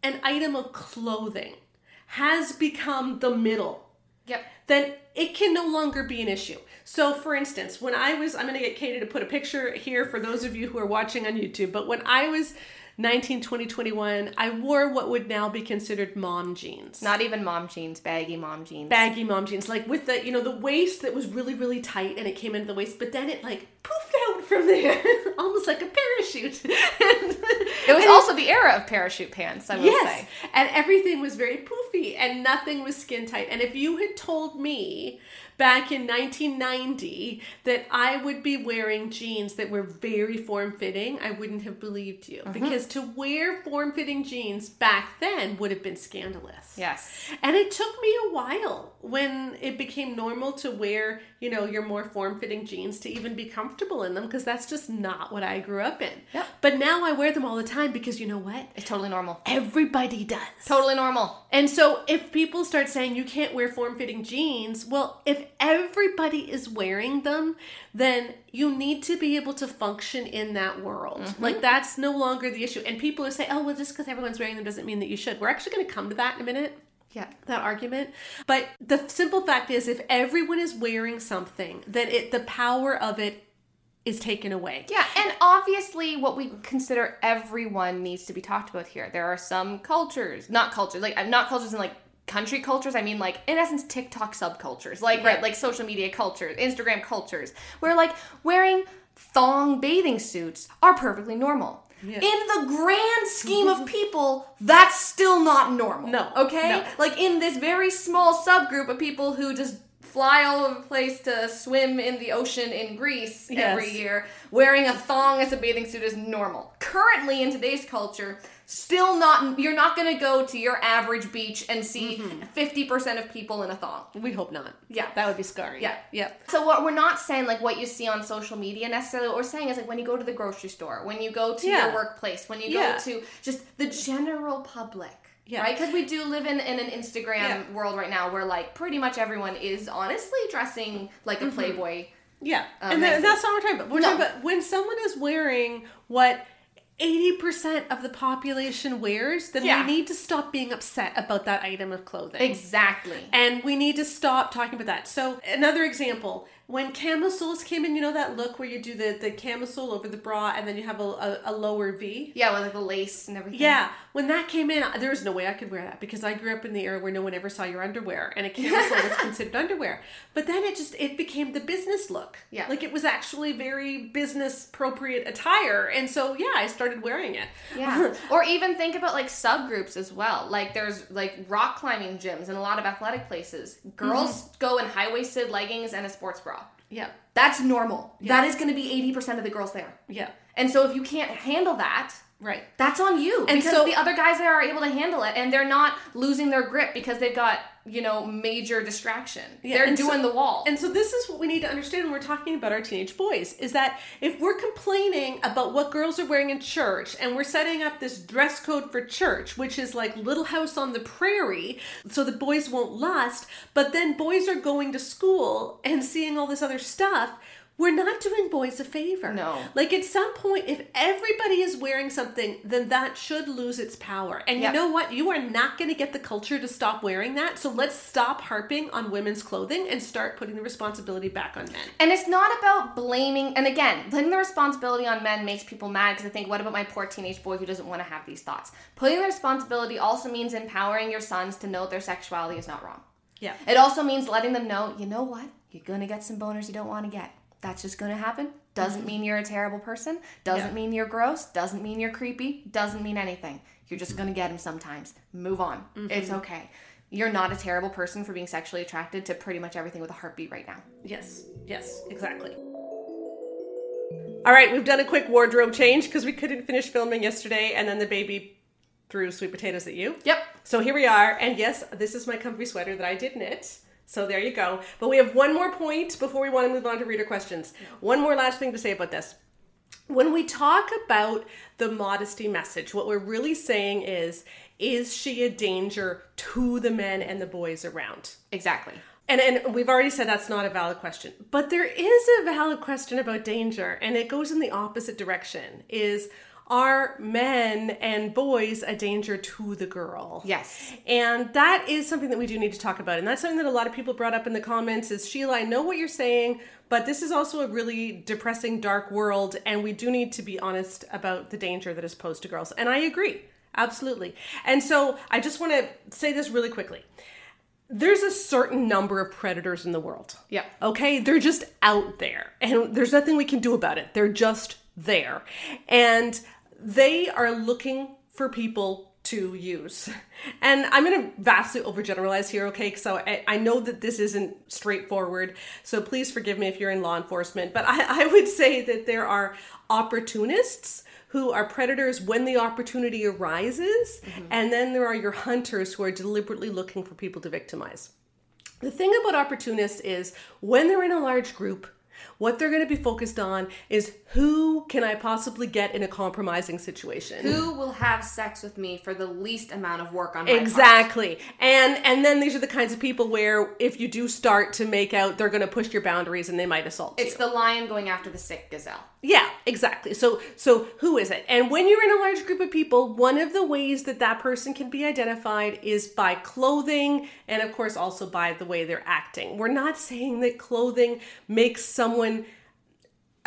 [SPEAKER 1] an item of clothing has become the middle,
[SPEAKER 2] Yep.
[SPEAKER 1] then it can no longer be an issue. So, for instance, when I was, I'm going to get Katie to put a picture here for those of you who are watching on YouTube, but when I was 19, 20, 21, I wore what would now be considered mom jeans.
[SPEAKER 2] Not even mom jeans, baggy mom jeans.
[SPEAKER 1] baggy mom jeans, like with the, you know, the waist that was really, really tight and it came into the waist, but then it like poofed out from there, almost like a parachute.
[SPEAKER 2] it was also the era of parachute pants, I will
[SPEAKER 1] Yes.
[SPEAKER 2] say.
[SPEAKER 1] And everything was very poofy and nothing was skin tight. And if you had told me back in 1990 that I would be wearing jeans that were very form fitting, I wouldn't have believed you. Mm-hmm. Because to wear form fitting jeans back then would have been scandalous.
[SPEAKER 2] Yes.
[SPEAKER 1] And it took me a while when it became normal to wear, you know, your more form fitting jeans to even be comfortable in them because that's just not what I grew up in.
[SPEAKER 2] Yep.
[SPEAKER 1] But now I wear them all the time because you know what?
[SPEAKER 2] It's totally normal.
[SPEAKER 1] Everybody does.
[SPEAKER 2] Totally normal.
[SPEAKER 1] And so if people start saying you can't wear form fitting jeans, well, if everybody is wearing them, then you need to be able to function in that world. Mm-hmm. Like that's no longer the issue. And people who say, oh, well, just because everyone's wearing them doesn't mean that you should. We're actually going to come to that in a minute
[SPEAKER 2] Yeah.
[SPEAKER 1] that argument. But the simple fact is, if everyone is wearing something, then it the power of it is taken away.
[SPEAKER 2] Yeah, and obviously, what we consider everyone needs to be talked about here. There are some cultures, not cultures, like uh, not cultures in like country cultures. I mean, like in essence, TikTok subcultures, like right, like social media cultures, Instagram cultures, where like wearing thong bathing suits are perfectly normal. In the grand scheme of people, that's still not normal.
[SPEAKER 1] No,
[SPEAKER 2] Okay?
[SPEAKER 1] no.
[SPEAKER 2] Like in this very small subgroup of people who just fly all over the place to swim in the ocean in Greece every year, wearing a thong as a bathing suit is normal. Currently in today's culture, still not you're not going to go to your average beach and see 50% of people in a thong.
[SPEAKER 1] We hope not.
[SPEAKER 2] Yeah.
[SPEAKER 1] That would be scary.
[SPEAKER 2] Yeah.
[SPEAKER 1] yeah
[SPEAKER 2] So what we're not saying like what you see on social media necessarily. What we're saying is like when you go to the grocery store, when you go to
[SPEAKER 1] Yeah.
[SPEAKER 2] your workplace, when you
[SPEAKER 1] Yeah.
[SPEAKER 2] go to just the general public.
[SPEAKER 1] Yeah.
[SPEAKER 2] Right? Because we do live in, in an Instagram
[SPEAKER 1] Yeah.
[SPEAKER 2] world right now where like pretty much everyone is honestly dressing like a Playboy.
[SPEAKER 1] Yeah.
[SPEAKER 2] Um,
[SPEAKER 1] and that, that's not what we're talking about. We're
[SPEAKER 2] No.
[SPEAKER 1] talking about when someone is wearing what 80% of the population wears, then
[SPEAKER 2] Yeah.
[SPEAKER 1] we need to stop being upset about that item of clothing.
[SPEAKER 2] Exactly.
[SPEAKER 1] And we need to stop talking about that. So another example, when camisoles came in, you know that look where you do the, the camisole over the bra and then you have a, a, a lower V?
[SPEAKER 2] Yeah, with like the lace and everything.
[SPEAKER 1] Yeah, when that came in, there was no way I could wear that because I grew up in the era where no one ever saw your underwear, and a camisole was considered underwear. But then it just it became the business look.
[SPEAKER 2] Yeah.
[SPEAKER 1] like it was actually very business appropriate attire, and so yeah, I started wearing it.
[SPEAKER 2] Yeah. or even think about like subgroups as well. Like there's like rock climbing gyms and a lot of athletic places. Girls mm-hmm. go in high waisted leggings and a sports bra.
[SPEAKER 1] Yeah,
[SPEAKER 2] That's normal. That is going to be 80% of the girls there.
[SPEAKER 1] yeah,
[SPEAKER 2] And so if you can't handle that,
[SPEAKER 1] right.
[SPEAKER 2] that's on you.
[SPEAKER 1] And
[SPEAKER 2] because
[SPEAKER 1] so-
[SPEAKER 2] the other guys there are able to handle it and they're not losing their grip because they've got, you know, major distraction.
[SPEAKER 1] Yeah,
[SPEAKER 2] they're
[SPEAKER 1] and so-
[SPEAKER 2] doing the wall.
[SPEAKER 1] And so this is what we need to understand when we're talking about our teenage boys is that if we're complaining about what girls are wearing in church and we're setting up this dress code for church, which is like Little House on the Prairie, so the boys won't lust, but then boys are going to school and seeing all this other stuff, we're not doing boys a favor.
[SPEAKER 2] No.
[SPEAKER 1] Like at some point, if everybody is wearing something, then that should lose its power. And
[SPEAKER 2] Yep.
[SPEAKER 1] you know what? You are not going to get the culture to stop wearing that. So let's stop harping on women's clothing and start putting the responsibility back on men.
[SPEAKER 2] And it's not about blaming, and again, putting the responsibility on men makes people mad because they think, what about my poor teenage boy who doesn't want to have these thoughts? Putting the responsibility also means empowering your sons to know their sexuality is not wrong.
[SPEAKER 1] Yeah.
[SPEAKER 2] It also means letting them know, you know what? You're going to get some boners you don't want to get. That's just going to happen. Doesn't mm-hmm. mean you're a terrible person. Doesn't
[SPEAKER 1] Yeah.
[SPEAKER 2] mean you're gross. Doesn't mean you're creepy. Doesn't mean anything. You're just going to get them sometimes. Move on. It's mm-hmm. okay. You're not a terrible person for being sexually attracted to pretty much everything with a heartbeat right now.
[SPEAKER 1] Yes. Yes. Exactly. All right, we've done a quick wardrobe change because we couldn't finish filming yesterday, and then the baby threw sweet potatoes at you.
[SPEAKER 2] Yep.
[SPEAKER 1] So here we are, and yes, this is my comfy sweater that I did knit. So there you go. But we have one more point before we want to move on to reader questions. One more last thing to say about this. When we talk about the modesty message, what we're really saying is is she a danger to the men and the boys around?
[SPEAKER 2] Exactly.
[SPEAKER 1] And and we've already said that's not a valid question. But there is a valid question about danger, and it goes in the opposite direction. Is are men and boys a danger to the girl?
[SPEAKER 2] Yes.
[SPEAKER 1] And that is something that we do need to talk about. And that's something that a lot of people brought up in the comments is Sheila, I know what you're saying, but this is also a really depressing, dark world, and we do need to be honest about the danger that is posed to girls. And I agree. Absolutely. And so I just want to say this really quickly. There's a certain number of predators in the world.
[SPEAKER 2] Yeah.
[SPEAKER 1] Okay? They're just out there, and there's nothing we can do about it. They're just there. And they are looking for people to use. And I'm going to vastly overgeneralize here, okay? So I, I know that this isn't straightforward. So please forgive me if you're in law enforcement. But I, I would say that there are opportunists who are predators when the opportunity arises. Mm-hmm. And then there are your hunters who are deliberately looking for people to victimize. The thing about opportunists is when they're in a large group, what they're going to be focused on is who can I possibly get in a compromising situation?
[SPEAKER 2] Who will have sex with me for the least amount of work on my part?
[SPEAKER 1] Exactly. And and then these are the kinds of people where if you do start to make out, they're going to push your boundaries and they might assault
[SPEAKER 2] It's
[SPEAKER 1] you.
[SPEAKER 2] It's the lion going after the sick gazelle.
[SPEAKER 1] Yeah, exactly. So so who is it? And when you're in a large group of people, one of the ways that that person can be identified is by clothing and of course also by the way they're acting. We're not saying that clothing makes someone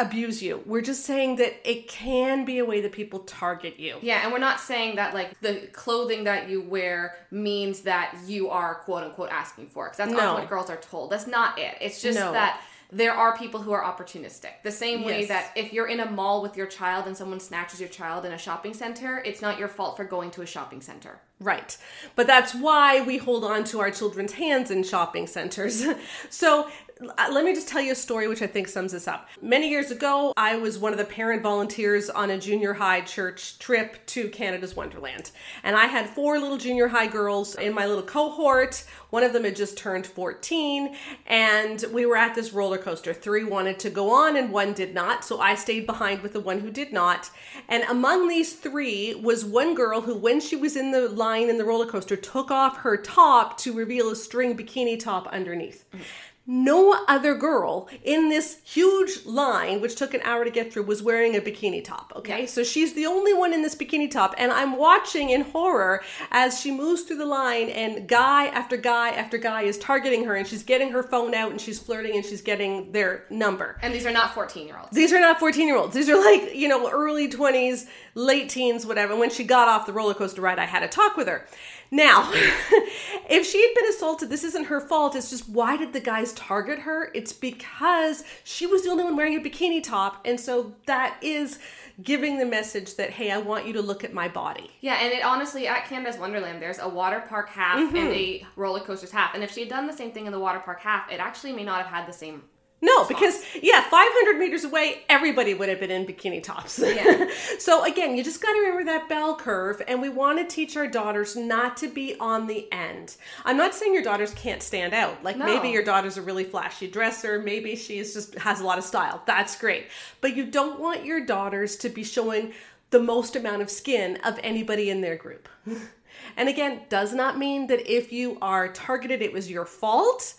[SPEAKER 1] abuse you. We're just saying that it can be a way that people target you.
[SPEAKER 2] Yeah, and we're not saying that like the clothing that you wear means that you are quote unquote asking for because that's
[SPEAKER 1] No.
[SPEAKER 2] not what girls are told. That's not it. It's just
[SPEAKER 1] No.
[SPEAKER 2] that there are people who are opportunistic. The same way
[SPEAKER 1] Yes.
[SPEAKER 2] that if you're in a mall with your child and someone snatches your child in a shopping center, it's not your fault for going to a shopping center.
[SPEAKER 1] Right. But that's why we hold on to our children's hands in shopping centers. so let me just tell you a story which I think sums this up. Many years ago, I was one of the parent volunteers on a junior high church trip to Canada's Wonderland. And I had four little junior high girls in my little cohort. One of them had just turned 14. And we were at this roller coaster. Three wanted to go on and one did not. So I stayed behind with the one who did not. And among these three was one girl who, when she was in the line in the roller coaster, took off her top to reveal a string bikini top underneath. No other girl in this huge line, which took an hour to get through, was wearing a bikini top. Okay,
[SPEAKER 2] Yeah.
[SPEAKER 1] so she's the only one in this bikini top, and I'm watching in horror as she moves through the line, and guy after guy after guy is targeting her, and she's getting her phone out, and she's flirting, and she's getting their number.
[SPEAKER 2] And these are not 14 year olds.
[SPEAKER 1] These are not 14 year olds. These are like, you know, early 20s, late teens, whatever. When she got off the roller coaster ride, I had a talk with her. Now, if she had been assaulted, this isn't her fault. It's just why did the guys target her? It's because she was the only one wearing a bikini top. And so that is giving the message that, hey, I want you to look at my body.
[SPEAKER 2] Yeah, and it honestly at Canada's Wonderland, there's a water park half
[SPEAKER 1] Mm-hmm.
[SPEAKER 2] and a roller coasters half. And if she had done the same thing in the water park half, it actually may not have had the same.
[SPEAKER 1] No, because yeah, 500 meters away, everybody would have been in bikini tops.
[SPEAKER 2] Yeah.
[SPEAKER 1] so again, you just got to remember that bell curve, and we want to teach our daughters not to be on the end. I'm not saying your daughters can't stand out. Like
[SPEAKER 2] No.
[SPEAKER 1] maybe your daughter's a really flashy dresser, maybe she's just has a lot of style. That's great, but you don't want your daughters to be showing the most amount of skin of anybody in their group. and again, does not mean that if you are targeted, it was your fault,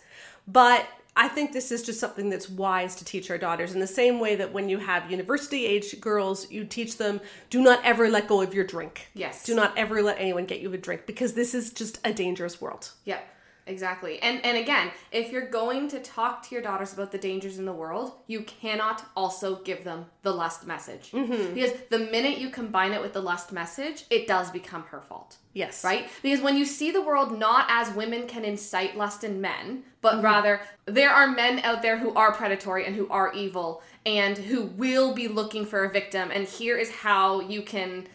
[SPEAKER 1] but I think this is just something that's wise to teach our daughters in the same way that when you have university age girls, you teach them do not ever let go of your drink.
[SPEAKER 2] Yes.
[SPEAKER 1] Do not ever let anyone get you a drink because this is just a dangerous world.
[SPEAKER 2] Yep, exactly. And and again, if you're going to talk to your daughters about the dangers in the world, you cannot also give them the lust message.
[SPEAKER 1] Mm-hmm.
[SPEAKER 2] Because the minute you combine it with the lust message, it does become her fault.
[SPEAKER 1] Yes.
[SPEAKER 2] Right? Because when you see the world not as women can incite lust in men, but
[SPEAKER 1] Mm-hmm.
[SPEAKER 2] rather there are men out there who are predatory and who are evil and who will be looking for a victim, and here is how you can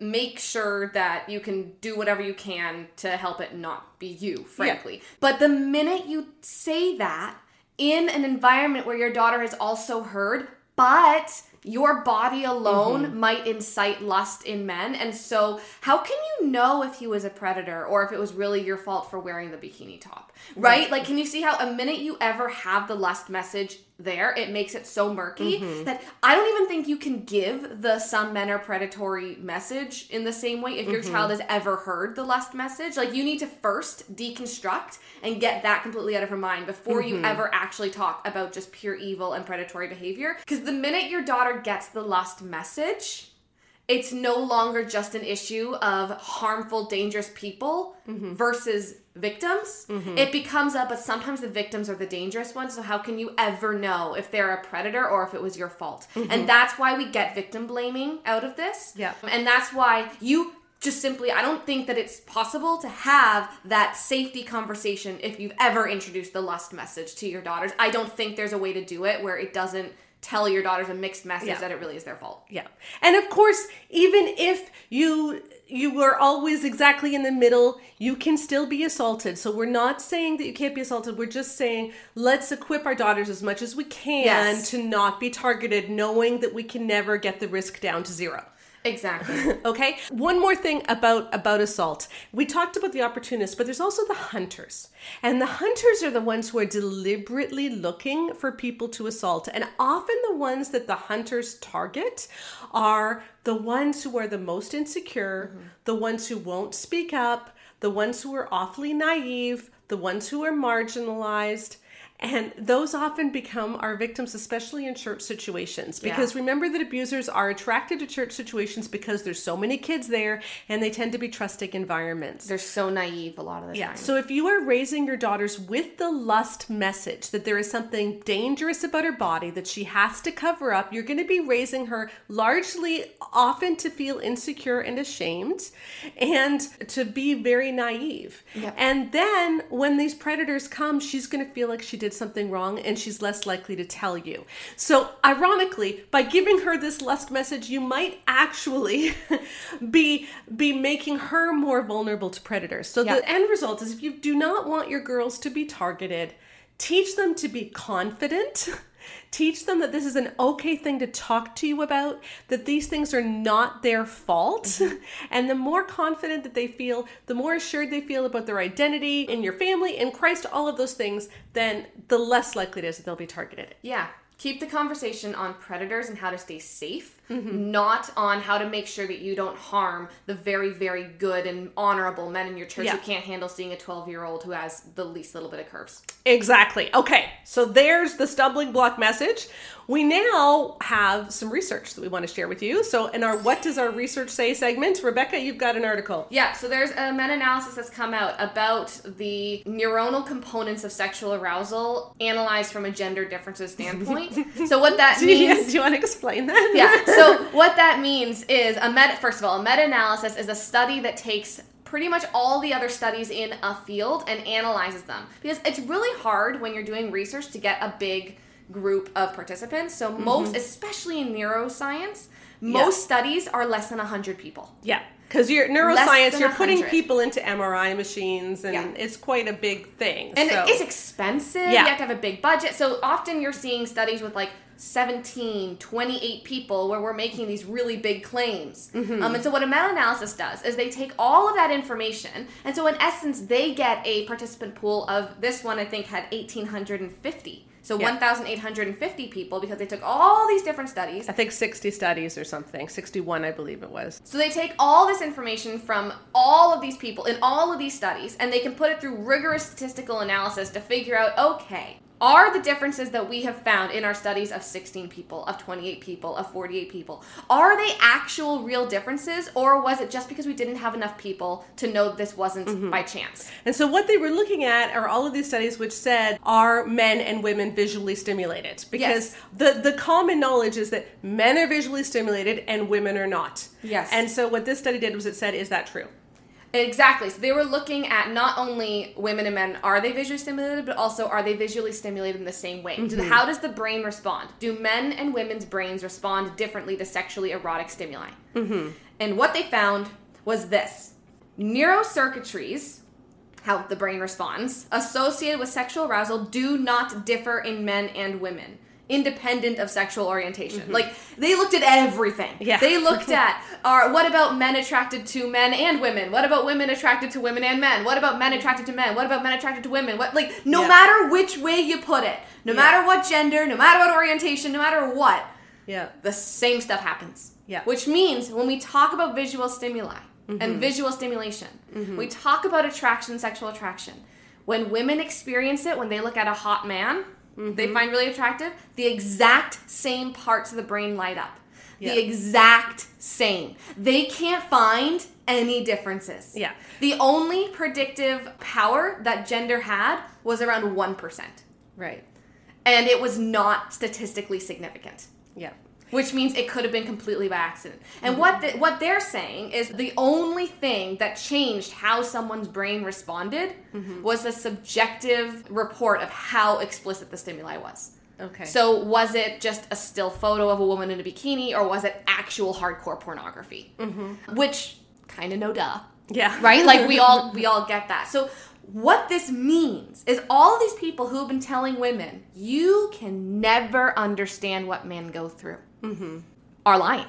[SPEAKER 2] make sure that you can do whatever you can to help it not be you, frankly. But the minute you say that in an environment where your daughter has also heard, but your body alone mm-hmm. might incite lust in men. And so, how can you know if he was a predator or if it was really your fault for wearing the bikini top? Right? Like, can you see how a minute you ever have the lust message there, it makes it so murky mm-hmm. that I don't even think you can give the some men are predatory message in the same way if your mm-hmm. child has ever heard the lust message. Like, you need to first deconstruct and get that completely out of her mind before you mm-hmm. ever actually talk about just pure evil and predatory behavior. Because the minute your daughter gets the lust message, it's no longer just an issue of harmful, dangerous people mm-hmm. versus victims. Mm-hmm. It becomes a, but sometimes the victims are the dangerous ones. So, how can you ever know if they're a predator or if it was your fault? Mm-hmm. And that's why we get victim blaming out of this.
[SPEAKER 1] Yeah.
[SPEAKER 2] And that's why you just simply, I don't think that it's possible to have that safety conversation if you've ever introduced the lust message to your daughters. I don't think there's a way to do it where it doesn't tell your daughters a mixed message
[SPEAKER 1] Yeah.
[SPEAKER 2] that it really is their fault.
[SPEAKER 1] Yeah. And of course, even if you you were always exactly in the middle, you can still be assaulted. So we're not saying that you can't be assaulted. We're just saying let's equip our daughters as much as we can
[SPEAKER 2] Yes.
[SPEAKER 1] to not be targeted, knowing that we can never get the risk down to zero.
[SPEAKER 2] Exactly.
[SPEAKER 1] Okay. One more thing about about assault. We talked about the opportunists, but there's also the hunters. And the hunters are the ones who are deliberately looking for people to assault. And often the ones that the hunters target are the ones who are the most insecure, mm-hmm. the ones who won't speak up, the ones who are awfully naive, the ones who are marginalized. And those often become our victims, especially in church situations. Because remember that abusers are attracted to church situations because there's so many kids there and they tend to be trusting environments.
[SPEAKER 2] They're so naive a lot of the
[SPEAKER 1] Yeah.
[SPEAKER 2] time.
[SPEAKER 1] So if you are raising your daughters with the lust message that there is something dangerous about her body that she has to cover up, you're going to be raising her largely often to feel insecure and ashamed and to be very naive.
[SPEAKER 2] Yep.
[SPEAKER 1] And then when these predators come, she's going to feel like she did something wrong and she's less likely to tell you. So, ironically, by giving her this lust message, you might actually be be making her more vulnerable to predators. So
[SPEAKER 2] Yeah.
[SPEAKER 1] the end result is if you do not want your girls to be targeted, teach them to be confident. Teach them that this is an okay thing to talk to you about, that these things are not their fault. Mm-hmm. And the more confident that they feel, the more assured they feel about their identity in your family, in Christ, all of those things, then the less likely it is that they'll be targeted.
[SPEAKER 2] Yeah. Keep the conversation on predators and how to stay safe,
[SPEAKER 1] Mm-hmm.
[SPEAKER 2] not on how to make sure that you don't harm the very, very good and honorable men in your church
[SPEAKER 1] Yeah.
[SPEAKER 2] who can't handle seeing a 12 year old who has the least little bit of curves.
[SPEAKER 1] Exactly. Okay, so there's the stumbling block message. We now have some research that we want to share with you. So, in our What Does Our Research Say segment, Rebecca, you've got an article.
[SPEAKER 2] Yeah, so there's a meta analysis that's come out about the neuronal components of sexual arousal analyzed from a gender differences standpoint. so, what that means.
[SPEAKER 1] Do you want to explain that?
[SPEAKER 2] yeah. So what that means is a meta. First of all, a meta-analysis is a study that takes pretty much all the other studies in a field and analyzes them because it's really hard when you're doing research to get a big group of participants. So most, especially in neuroscience, most studies are less than 100 people.
[SPEAKER 1] Yeah. Because you're neuroscience, you're putting
[SPEAKER 2] 100.
[SPEAKER 1] people into MRI machines, and
[SPEAKER 2] Yeah.
[SPEAKER 1] it's quite a big thing.
[SPEAKER 2] And
[SPEAKER 1] so.
[SPEAKER 2] it's expensive.
[SPEAKER 1] Yeah.
[SPEAKER 2] You have to have a big budget. So often you're seeing studies with like 17, 28 people where we're making these really big claims.
[SPEAKER 1] Mm-hmm.
[SPEAKER 2] Um, and so what a meta-analysis does is they take all of that information, and so in essence they get a participant pool of this one I think had 1,850. So
[SPEAKER 1] Yeah.
[SPEAKER 2] 1,850 people because they took all these different studies
[SPEAKER 1] I think 60 studies or something. 61, I believe it was.
[SPEAKER 2] so they take all this information from all of these people in all of these studies and they can put it through rigorous statistical analysis to figure out okay, are the differences that we have found in our studies of 16 people, of 28 people, of 48 people, are they actual real differences or was it just because we didn't have enough people to know this wasn't mm-hmm. by chance?
[SPEAKER 1] And so what they were looking at are all of these studies which said are men and women visually stimulated because
[SPEAKER 2] Yes.
[SPEAKER 1] the the common knowledge is that men are visually stimulated and women are not.
[SPEAKER 2] Yes.
[SPEAKER 1] And so what this study did was it said is that true?
[SPEAKER 2] Exactly. So they were looking at not only women and men, are they visually stimulated, but also are they visually stimulated in the same way? Do- How does the brain respond? Do men and women's brains respond differently to sexually erotic stimuli? Mm-hmm. And what they found was this neurocircuitries, how the brain responds, associated with sexual arousal do not differ in men and women. Independent of sexual orientation. Like they looked at everything.
[SPEAKER 1] Mm-hmm. Yeah.
[SPEAKER 2] They looked at are what about men attracted to men and women? What about women attracted to women and men? What about men attracted to men? What about men attracted to women? What like no
[SPEAKER 1] Yeah.
[SPEAKER 2] matter which way you put it, no
[SPEAKER 1] Yeah.
[SPEAKER 2] matter what gender, no matter what orientation, no matter what,
[SPEAKER 1] Yeah.
[SPEAKER 2] the same stuff happens.
[SPEAKER 1] Yeah.
[SPEAKER 2] Which means when we talk about visual stimuli
[SPEAKER 1] Mm-hmm.
[SPEAKER 2] and visual stimulation, we talk about attraction, sexual attraction. When women experience it, when they look at a hot man
[SPEAKER 1] Mm-hmm.
[SPEAKER 2] they find really attractive, the exact same parts of the brain light up.
[SPEAKER 1] Yeah.
[SPEAKER 2] The exact same. They can't find any differences.
[SPEAKER 1] Yeah.
[SPEAKER 2] The only predictive power that gender had was around 1%.
[SPEAKER 1] Right.
[SPEAKER 2] And it was not statistically significant
[SPEAKER 1] Yeah.
[SPEAKER 2] Which means it could have been completely by accident. And mm-hmm. what the, what they're saying is the only thing that changed how someone's brain responded mm-hmm. was a subjective report of how explicit the stimuli was.
[SPEAKER 1] Okay.
[SPEAKER 2] So was it just a still photo of a woman in a bikini, or was it actual hardcore pornography? Mm-hmm. Which kind of no duh
[SPEAKER 1] yeah.
[SPEAKER 2] right like we all we all get that so what this means is all these people who have been telling women you can never understand what men go through Mm-hmm. are lying.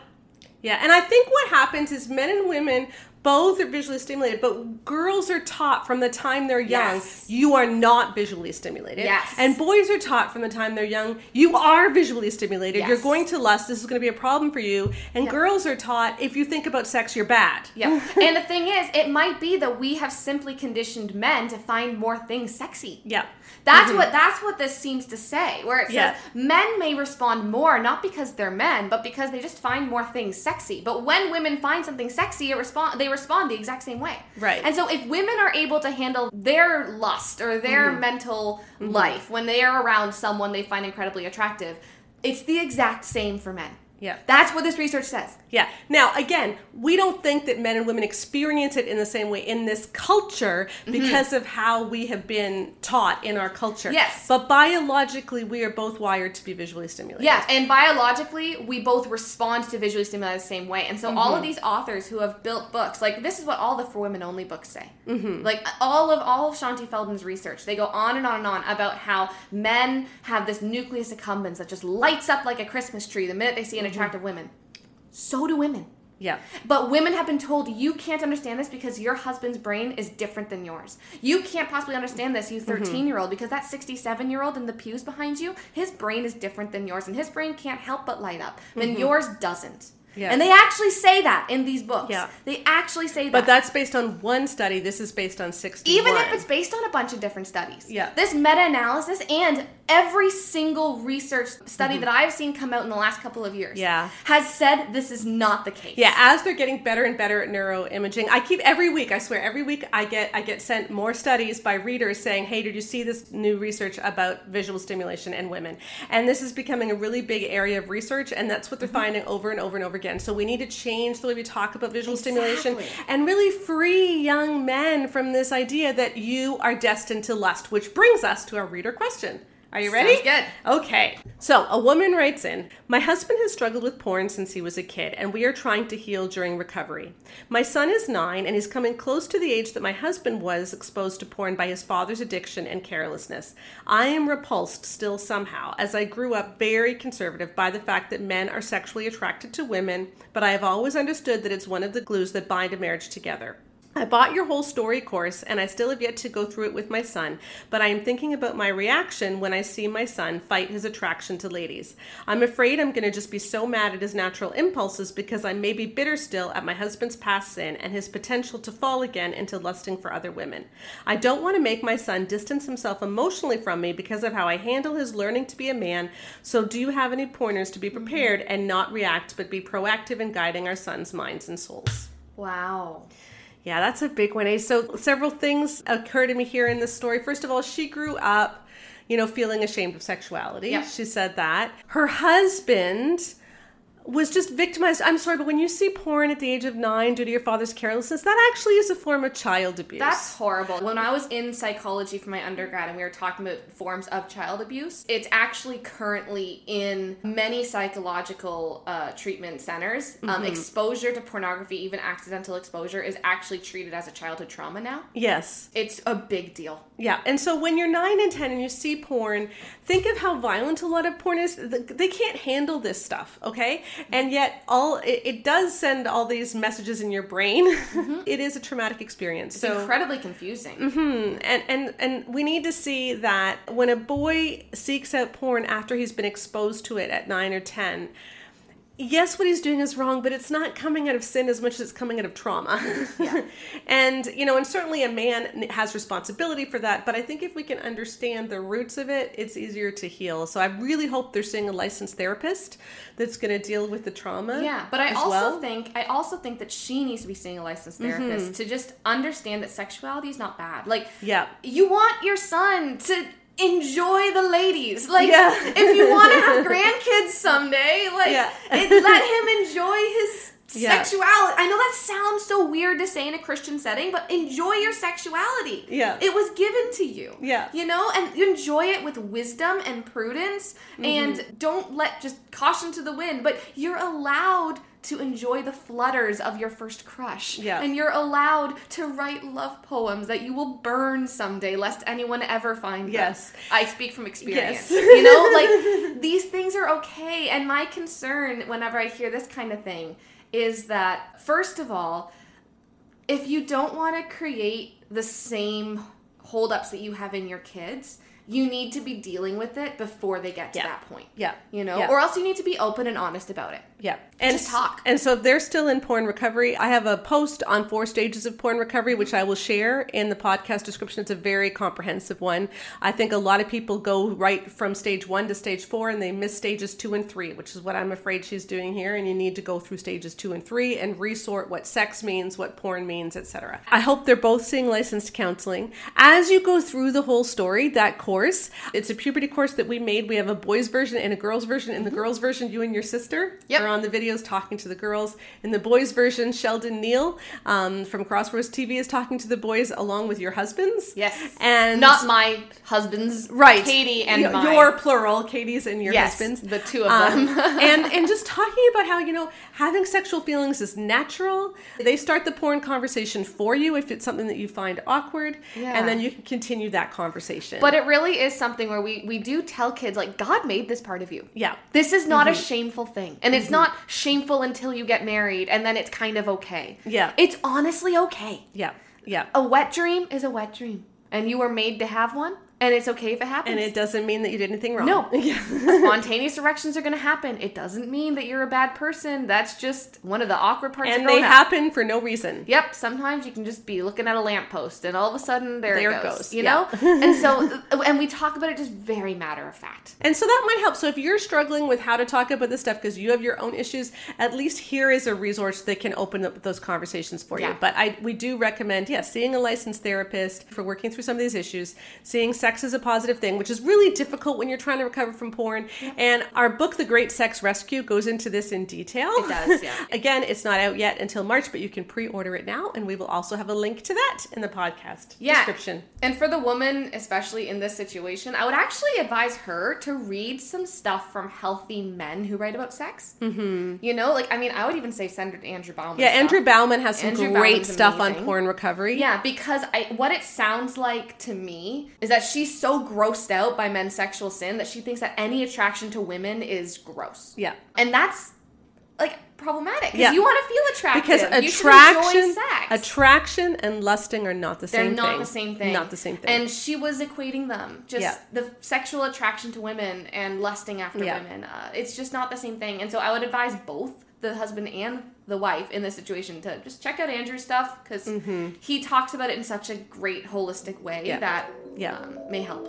[SPEAKER 1] Yeah, and I think what happens is men and women both are visually stimulated, but girls are taught from the time they're young,
[SPEAKER 2] Yes.
[SPEAKER 1] you are not visually stimulated.
[SPEAKER 2] Yes.
[SPEAKER 1] And boys are taught from the time they're young, you are visually stimulated. You're going to lust, this is going to be a problem for you. And
[SPEAKER 2] Yeah.
[SPEAKER 1] girls are taught if you think about sex, you're bad.
[SPEAKER 2] yeah and the thing is it might be that we have simply conditioned men to find more things sexy
[SPEAKER 1] Yeah.
[SPEAKER 2] That's mm-hmm. what that's what this seems to say. Where it says
[SPEAKER 1] Yeah.
[SPEAKER 2] men may respond more not because they're men, but because they just find more things sexy. But when women find something sexy, it respond they respond the exact same way.
[SPEAKER 1] Right.
[SPEAKER 2] And so if women are able to handle their lust or their
[SPEAKER 1] Mm-hmm.
[SPEAKER 2] mental life when they are around someone they find incredibly attractive, it's the exact same for men.
[SPEAKER 1] Yeah.
[SPEAKER 2] That's what this research says.
[SPEAKER 1] Yeah. Now, again, we don't think that men and women experience it in the same way in this culture because of how we have been taught in our culture.
[SPEAKER 2] Yes.
[SPEAKER 1] But biologically, we are both wired to be visually stimulated.
[SPEAKER 2] Yeah, and biologically, we both respond to visually stimulated the same way. And so, all
[SPEAKER 1] Mm-hmm.
[SPEAKER 2] of these authors who have built books, like this is what all the For Women Only books say.
[SPEAKER 1] Mm-hmm.
[SPEAKER 2] Like all of all of Shaunti Feldhahn's research, they go on and on and on about how men have this nucleus accumbens that just lights up like a Christmas tree the minute they see an
[SPEAKER 1] Mm-hmm. Mm-hmm.
[SPEAKER 2] attractive women. So do women.
[SPEAKER 1] Yeah.
[SPEAKER 2] But women have been told you can't understand this because your husband's brain is different than yours. You can't possibly understand this, you mm-hmm. 13 year old, because that 67 year old in the pews behind you, his brain is different than yours, and his brain can't help but light up. Then mm-hmm. yours doesn't.
[SPEAKER 1] Yeah.
[SPEAKER 2] And they actually say that in these books.
[SPEAKER 1] Yeah.
[SPEAKER 2] They actually say that.
[SPEAKER 1] But that's based on one study. This is based on 61.
[SPEAKER 2] even if it's based on a bunch of different studies.
[SPEAKER 1] Yeah.
[SPEAKER 2] This meta analysis and every single research study
[SPEAKER 1] Mm-hmm.
[SPEAKER 2] that I've seen come out in the last couple of years
[SPEAKER 1] Yeah.
[SPEAKER 2] has said this is not the case.
[SPEAKER 1] Yeah, as they're getting better and better at neuroimaging, I keep every week. I swear, every week I get I get sent more studies by readers saying, "Hey, did you see this new research about visual stimulation in women?" And this is becoming a really big area of research, and that's what they're finding over and over and over again. So we need to change the way we talk about visual stimulation and really free young men from this idea that you are destined to lust. Which brings us to our reader question. Are you ready?
[SPEAKER 2] Sounds good.
[SPEAKER 1] Okay. So, a woman writes in My husband has struggled with porn since he was a kid, and we are trying to heal during recovery. My son is nine, and he's coming close to the age that my husband was exposed to porn by his father's addiction and carelessness. I am repulsed still somehow, as I grew up very conservative by the fact that men are sexually attracted to women, but I have always understood that it's one of the glues that bind a marriage together. I bought your whole story course and I still have yet to go through it with my son, but I am thinking about my reaction when I see my son fight his attraction to ladies. I'm afraid I'm going to just be so mad at his natural impulses because I may be bitter still at my husband's past sin and his potential to fall again into lusting for other women. I don't want to make my son distance himself emotionally from me because of how I handle his learning to be a man, so do you have any pointers to be mm-hmm. prepared and not react but be proactive in guiding our son's minds and souls?
[SPEAKER 2] Wow.
[SPEAKER 1] Yeah, that's a big one. Eh? So several things occur to me here in this story. First of all, she grew up, you know, feeling ashamed of sexuality.
[SPEAKER 2] Yeah.
[SPEAKER 1] She said that. Her husband was just victimized. I'm sorry, but when you see porn at the age of nine due to your father's carelessness, that actually is a form of child abuse.
[SPEAKER 2] That's horrible. When I was in psychology for my undergrad and we were talking about forms of child abuse, it's actually currently in many psychological uh, treatment centers. Um,
[SPEAKER 1] Mm-hmm.
[SPEAKER 2] exposure to pornography, even accidental exposure, is actually treated as a childhood trauma now.
[SPEAKER 1] yes.
[SPEAKER 2] It's a big deal.
[SPEAKER 1] Yeah, and so when you're nine and ten and you see porn, think of how violent a lot of porn is. They can't handle this stuff, okay? And yet, all it, it does send all these messages in your brain. Mm-hmm. It is a traumatic experience.
[SPEAKER 2] It's
[SPEAKER 1] so
[SPEAKER 2] incredibly confusing.
[SPEAKER 1] Mm-hmm, and and and we need to see that when a boy seeks out porn after he's been exposed to it at 9 or 10 yes what he's doing is wrong but it's not coming out of sin as much as it's coming out of trauma and you know and certainly a man has responsibility for that but i think if we can understand the roots of it it's easier to heal so i really hope they're seeing a licensed therapist that's going to deal with the trauma
[SPEAKER 2] Yeah, but I also
[SPEAKER 1] well.
[SPEAKER 2] think I also think that she needs to be seeing a licensed mm-hmm. therapist to just understand that sexuality is not bad. Like,
[SPEAKER 1] Yeah.
[SPEAKER 2] you want your son to enjoy the ladies. Like,
[SPEAKER 1] Yeah.
[SPEAKER 2] if you want to have grandkids someday, like,
[SPEAKER 1] Yeah.
[SPEAKER 2] it, let him enjoy his
[SPEAKER 1] Yeah.
[SPEAKER 2] sexuality. I know that sounds so weird to say in a Christian setting, but enjoy your sexuality.
[SPEAKER 1] Yeah.
[SPEAKER 2] it was given to you.
[SPEAKER 1] Yeah.
[SPEAKER 2] you know, and enjoy it with wisdom and prudence,
[SPEAKER 1] Mm-hmm.
[SPEAKER 2] and don't let just caution to the wind. But you're allowed to enjoy the flutters of your first crush.
[SPEAKER 1] Yeah.
[SPEAKER 2] And you're allowed to write love poems that you will burn someday, lest anyone ever find them.
[SPEAKER 1] Yes.
[SPEAKER 2] I speak from experience.
[SPEAKER 1] Yes.
[SPEAKER 2] you know, like these things are okay. And my concern whenever I hear this kind of thing is that, first of all, if you don't want to create the same holdups that you have in your kids, you need to be dealing with it before they get to
[SPEAKER 1] Yeah.
[SPEAKER 2] that point.
[SPEAKER 1] Yeah.
[SPEAKER 2] You know,
[SPEAKER 1] Yeah.
[SPEAKER 2] or else you need to be open and honest about it.
[SPEAKER 1] Yeah. And
[SPEAKER 2] Just talk.
[SPEAKER 1] And so if they're still in porn recovery, I have a post on four stages of porn recovery, which I will share in the podcast description. It's a very comprehensive one. I think a lot of people go right from stage one to stage four and they miss stages two and three, which is what I'm afraid she's doing here. And you need to go through stages two and three and resort what sex means, what porn means, etc. I hope they're both seeing licensed counseling. As you go through the whole story, that course, it's a puberty course that we made. We have a boys version and a girls version. In the girls version, you and your sister
[SPEAKER 2] Yep.
[SPEAKER 1] On the videos talking to the girls. In the boys version, Sheldon Neal um, from Crossroads TV is talking to the boys along with your husbands.
[SPEAKER 2] Yes.
[SPEAKER 1] And
[SPEAKER 2] Not my husband's,
[SPEAKER 1] right,
[SPEAKER 2] Katie and
[SPEAKER 1] Y-
[SPEAKER 2] mine.
[SPEAKER 1] your plural, Katie's and your
[SPEAKER 2] yes,
[SPEAKER 1] husband's.
[SPEAKER 2] the two of
[SPEAKER 1] Um,
[SPEAKER 2] them.
[SPEAKER 1] and and just talking about how you know having sexual feelings is natural. They start the porn conversation for you if it's something that you find awkward,
[SPEAKER 2] Yeah.
[SPEAKER 1] and then you can continue that conversation.
[SPEAKER 2] But it really is something where we we do tell kids like God made this part of you.
[SPEAKER 1] yeah,
[SPEAKER 2] This is not
[SPEAKER 1] Mm-hmm.
[SPEAKER 2] a shameful thing. And it's not shameful until you get married and then it's kind of okay.
[SPEAKER 1] Yeah.
[SPEAKER 2] It's honestly okay.
[SPEAKER 1] yeah, yeah.
[SPEAKER 2] A wet dream is a wet dream. And you were made to have one, and it's okay if it happens.
[SPEAKER 1] And it doesn't mean that you did anything wrong.
[SPEAKER 2] No. Spontaneous erections are going to happen. It doesn't mean that you're a bad person. That's just one of the awkward parts of
[SPEAKER 1] and they
[SPEAKER 2] up.
[SPEAKER 1] happen for no reason.
[SPEAKER 2] Yep, sometimes you can just be looking at a lamppost and all of a sudden there,
[SPEAKER 1] There
[SPEAKER 2] it goes.
[SPEAKER 1] goes,
[SPEAKER 2] You
[SPEAKER 1] yeah.
[SPEAKER 2] know? and so, uh, and we talk about it just very matter of fact.
[SPEAKER 1] And so that might help. So if you're struggling with how to talk about this stuff because you have your own issues, at least here is a resource that can open up those conversations for you. But I we do recommend, yes, seeing a licensed therapist for working through some of these issues, seeing sex as a positive thing, which is really difficult when you're trying to recover from porn. And our book, The Great Sex Rescue, goes into this in detail.
[SPEAKER 2] It does, yeah.
[SPEAKER 1] Again, it's not out yet until March, but you can pre-order it now, and we will also have a link to that in the podcast
[SPEAKER 2] Yeah.
[SPEAKER 1] description.
[SPEAKER 2] And for the woman, especially in this situation, I would actually advise her to read some stuff from healthy men who write about sex. Mm-hmm. You know, like, I mean, I would even say send to Andrew Bauman.
[SPEAKER 1] Yeah,
[SPEAKER 2] stuff.
[SPEAKER 1] Andrew Bauman has some
[SPEAKER 2] Andrew
[SPEAKER 1] great
[SPEAKER 2] Bauman's
[SPEAKER 1] stuff on porn recovery.
[SPEAKER 2] Yeah, because I what it sounds like to me is that she's so grossed out by men's sexual sin that she thinks that any attraction to women is gross.
[SPEAKER 1] Yeah.
[SPEAKER 2] And that's like problematic because
[SPEAKER 1] Yeah.
[SPEAKER 2] you want to feel attractive.
[SPEAKER 1] because
[SPEAKER 2] you
[SPEAKER 1] attraction attraction and lusting are not the same thing.
[SPEAKER 2] They're not
[SPEAKER 1] thing
[SPEAKER 2] the same thing.
[SPEAKER 1] not the same thing
[SPEAKER 2] And she was equating them. Just
[SPEAKER 1] Yeah.
[SPEAKER 2] the sexual attraction to women and lusting after
[SPEAKER 1] Yeah.
[SPEAKER 2] women. Uh, it's just not the same thing. And so I would advise both the husband and the wife in this situation to just check out Andrew's stuff because he talks about it in such a great holistic way
[SPEAKER 1] Mm-hmm.
[SPEAKER 2] That
[SPEAKER 1] Yeah.
[SPEAKER 2] um, may help.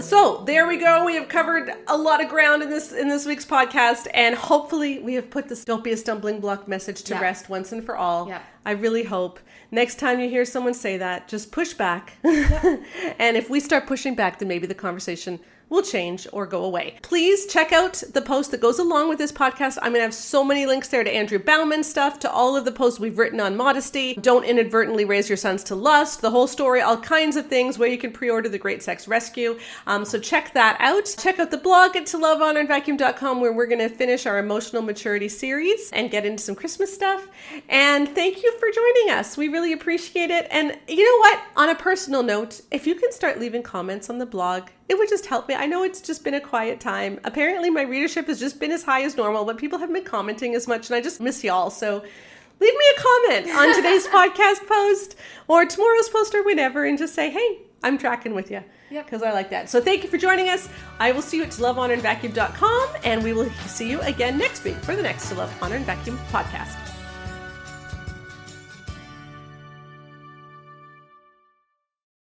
[SPEAKER 1] so there we go we have covered a lot of ground in this in this week's podcast and hopefully we have put this don't be a stumbling block message to
[SPEAKER 2] Yeah.
[SPEAKER 1] rest once and for all
[SPEAKER 2] Yeah.
[SPEAKER 1] i really hope next time you hear someone say that just push back and if we start pushing back then maybe the conversation will change or go away. Please check out the post that goes along with this podcast. I'm going to have so many links there to Andrew Bauman stuff, to all of the posts we've written on modesty. Don't inadvertently raise your sons to lust, the whole story, all kinds of things where you can pre order the Great Sex Rescue. Um, so check that out. Check out the blog at to love honor and vacuum.com where we're going to finish our emotional maturity series and get into some Christmas stuff. And thank you for joining us. We really appreciate it. And you know what? On a personal note, if you can start leaving comments on the blog, it would just help me. I know it's just been a quiet time. Apparently, my readership has just been as high as normal, but people haven't been commenting as much, and I just miss y'all. So leave me a comment on today's podcast post or tomorrow's post or whenever and just say, hey, I'm tracking with you. Because I like that. So thank you for joining us. I will see you at lovehonorandvacuum.com and we will see you again next week for the next To Love, Honor, and Vacuum podcast.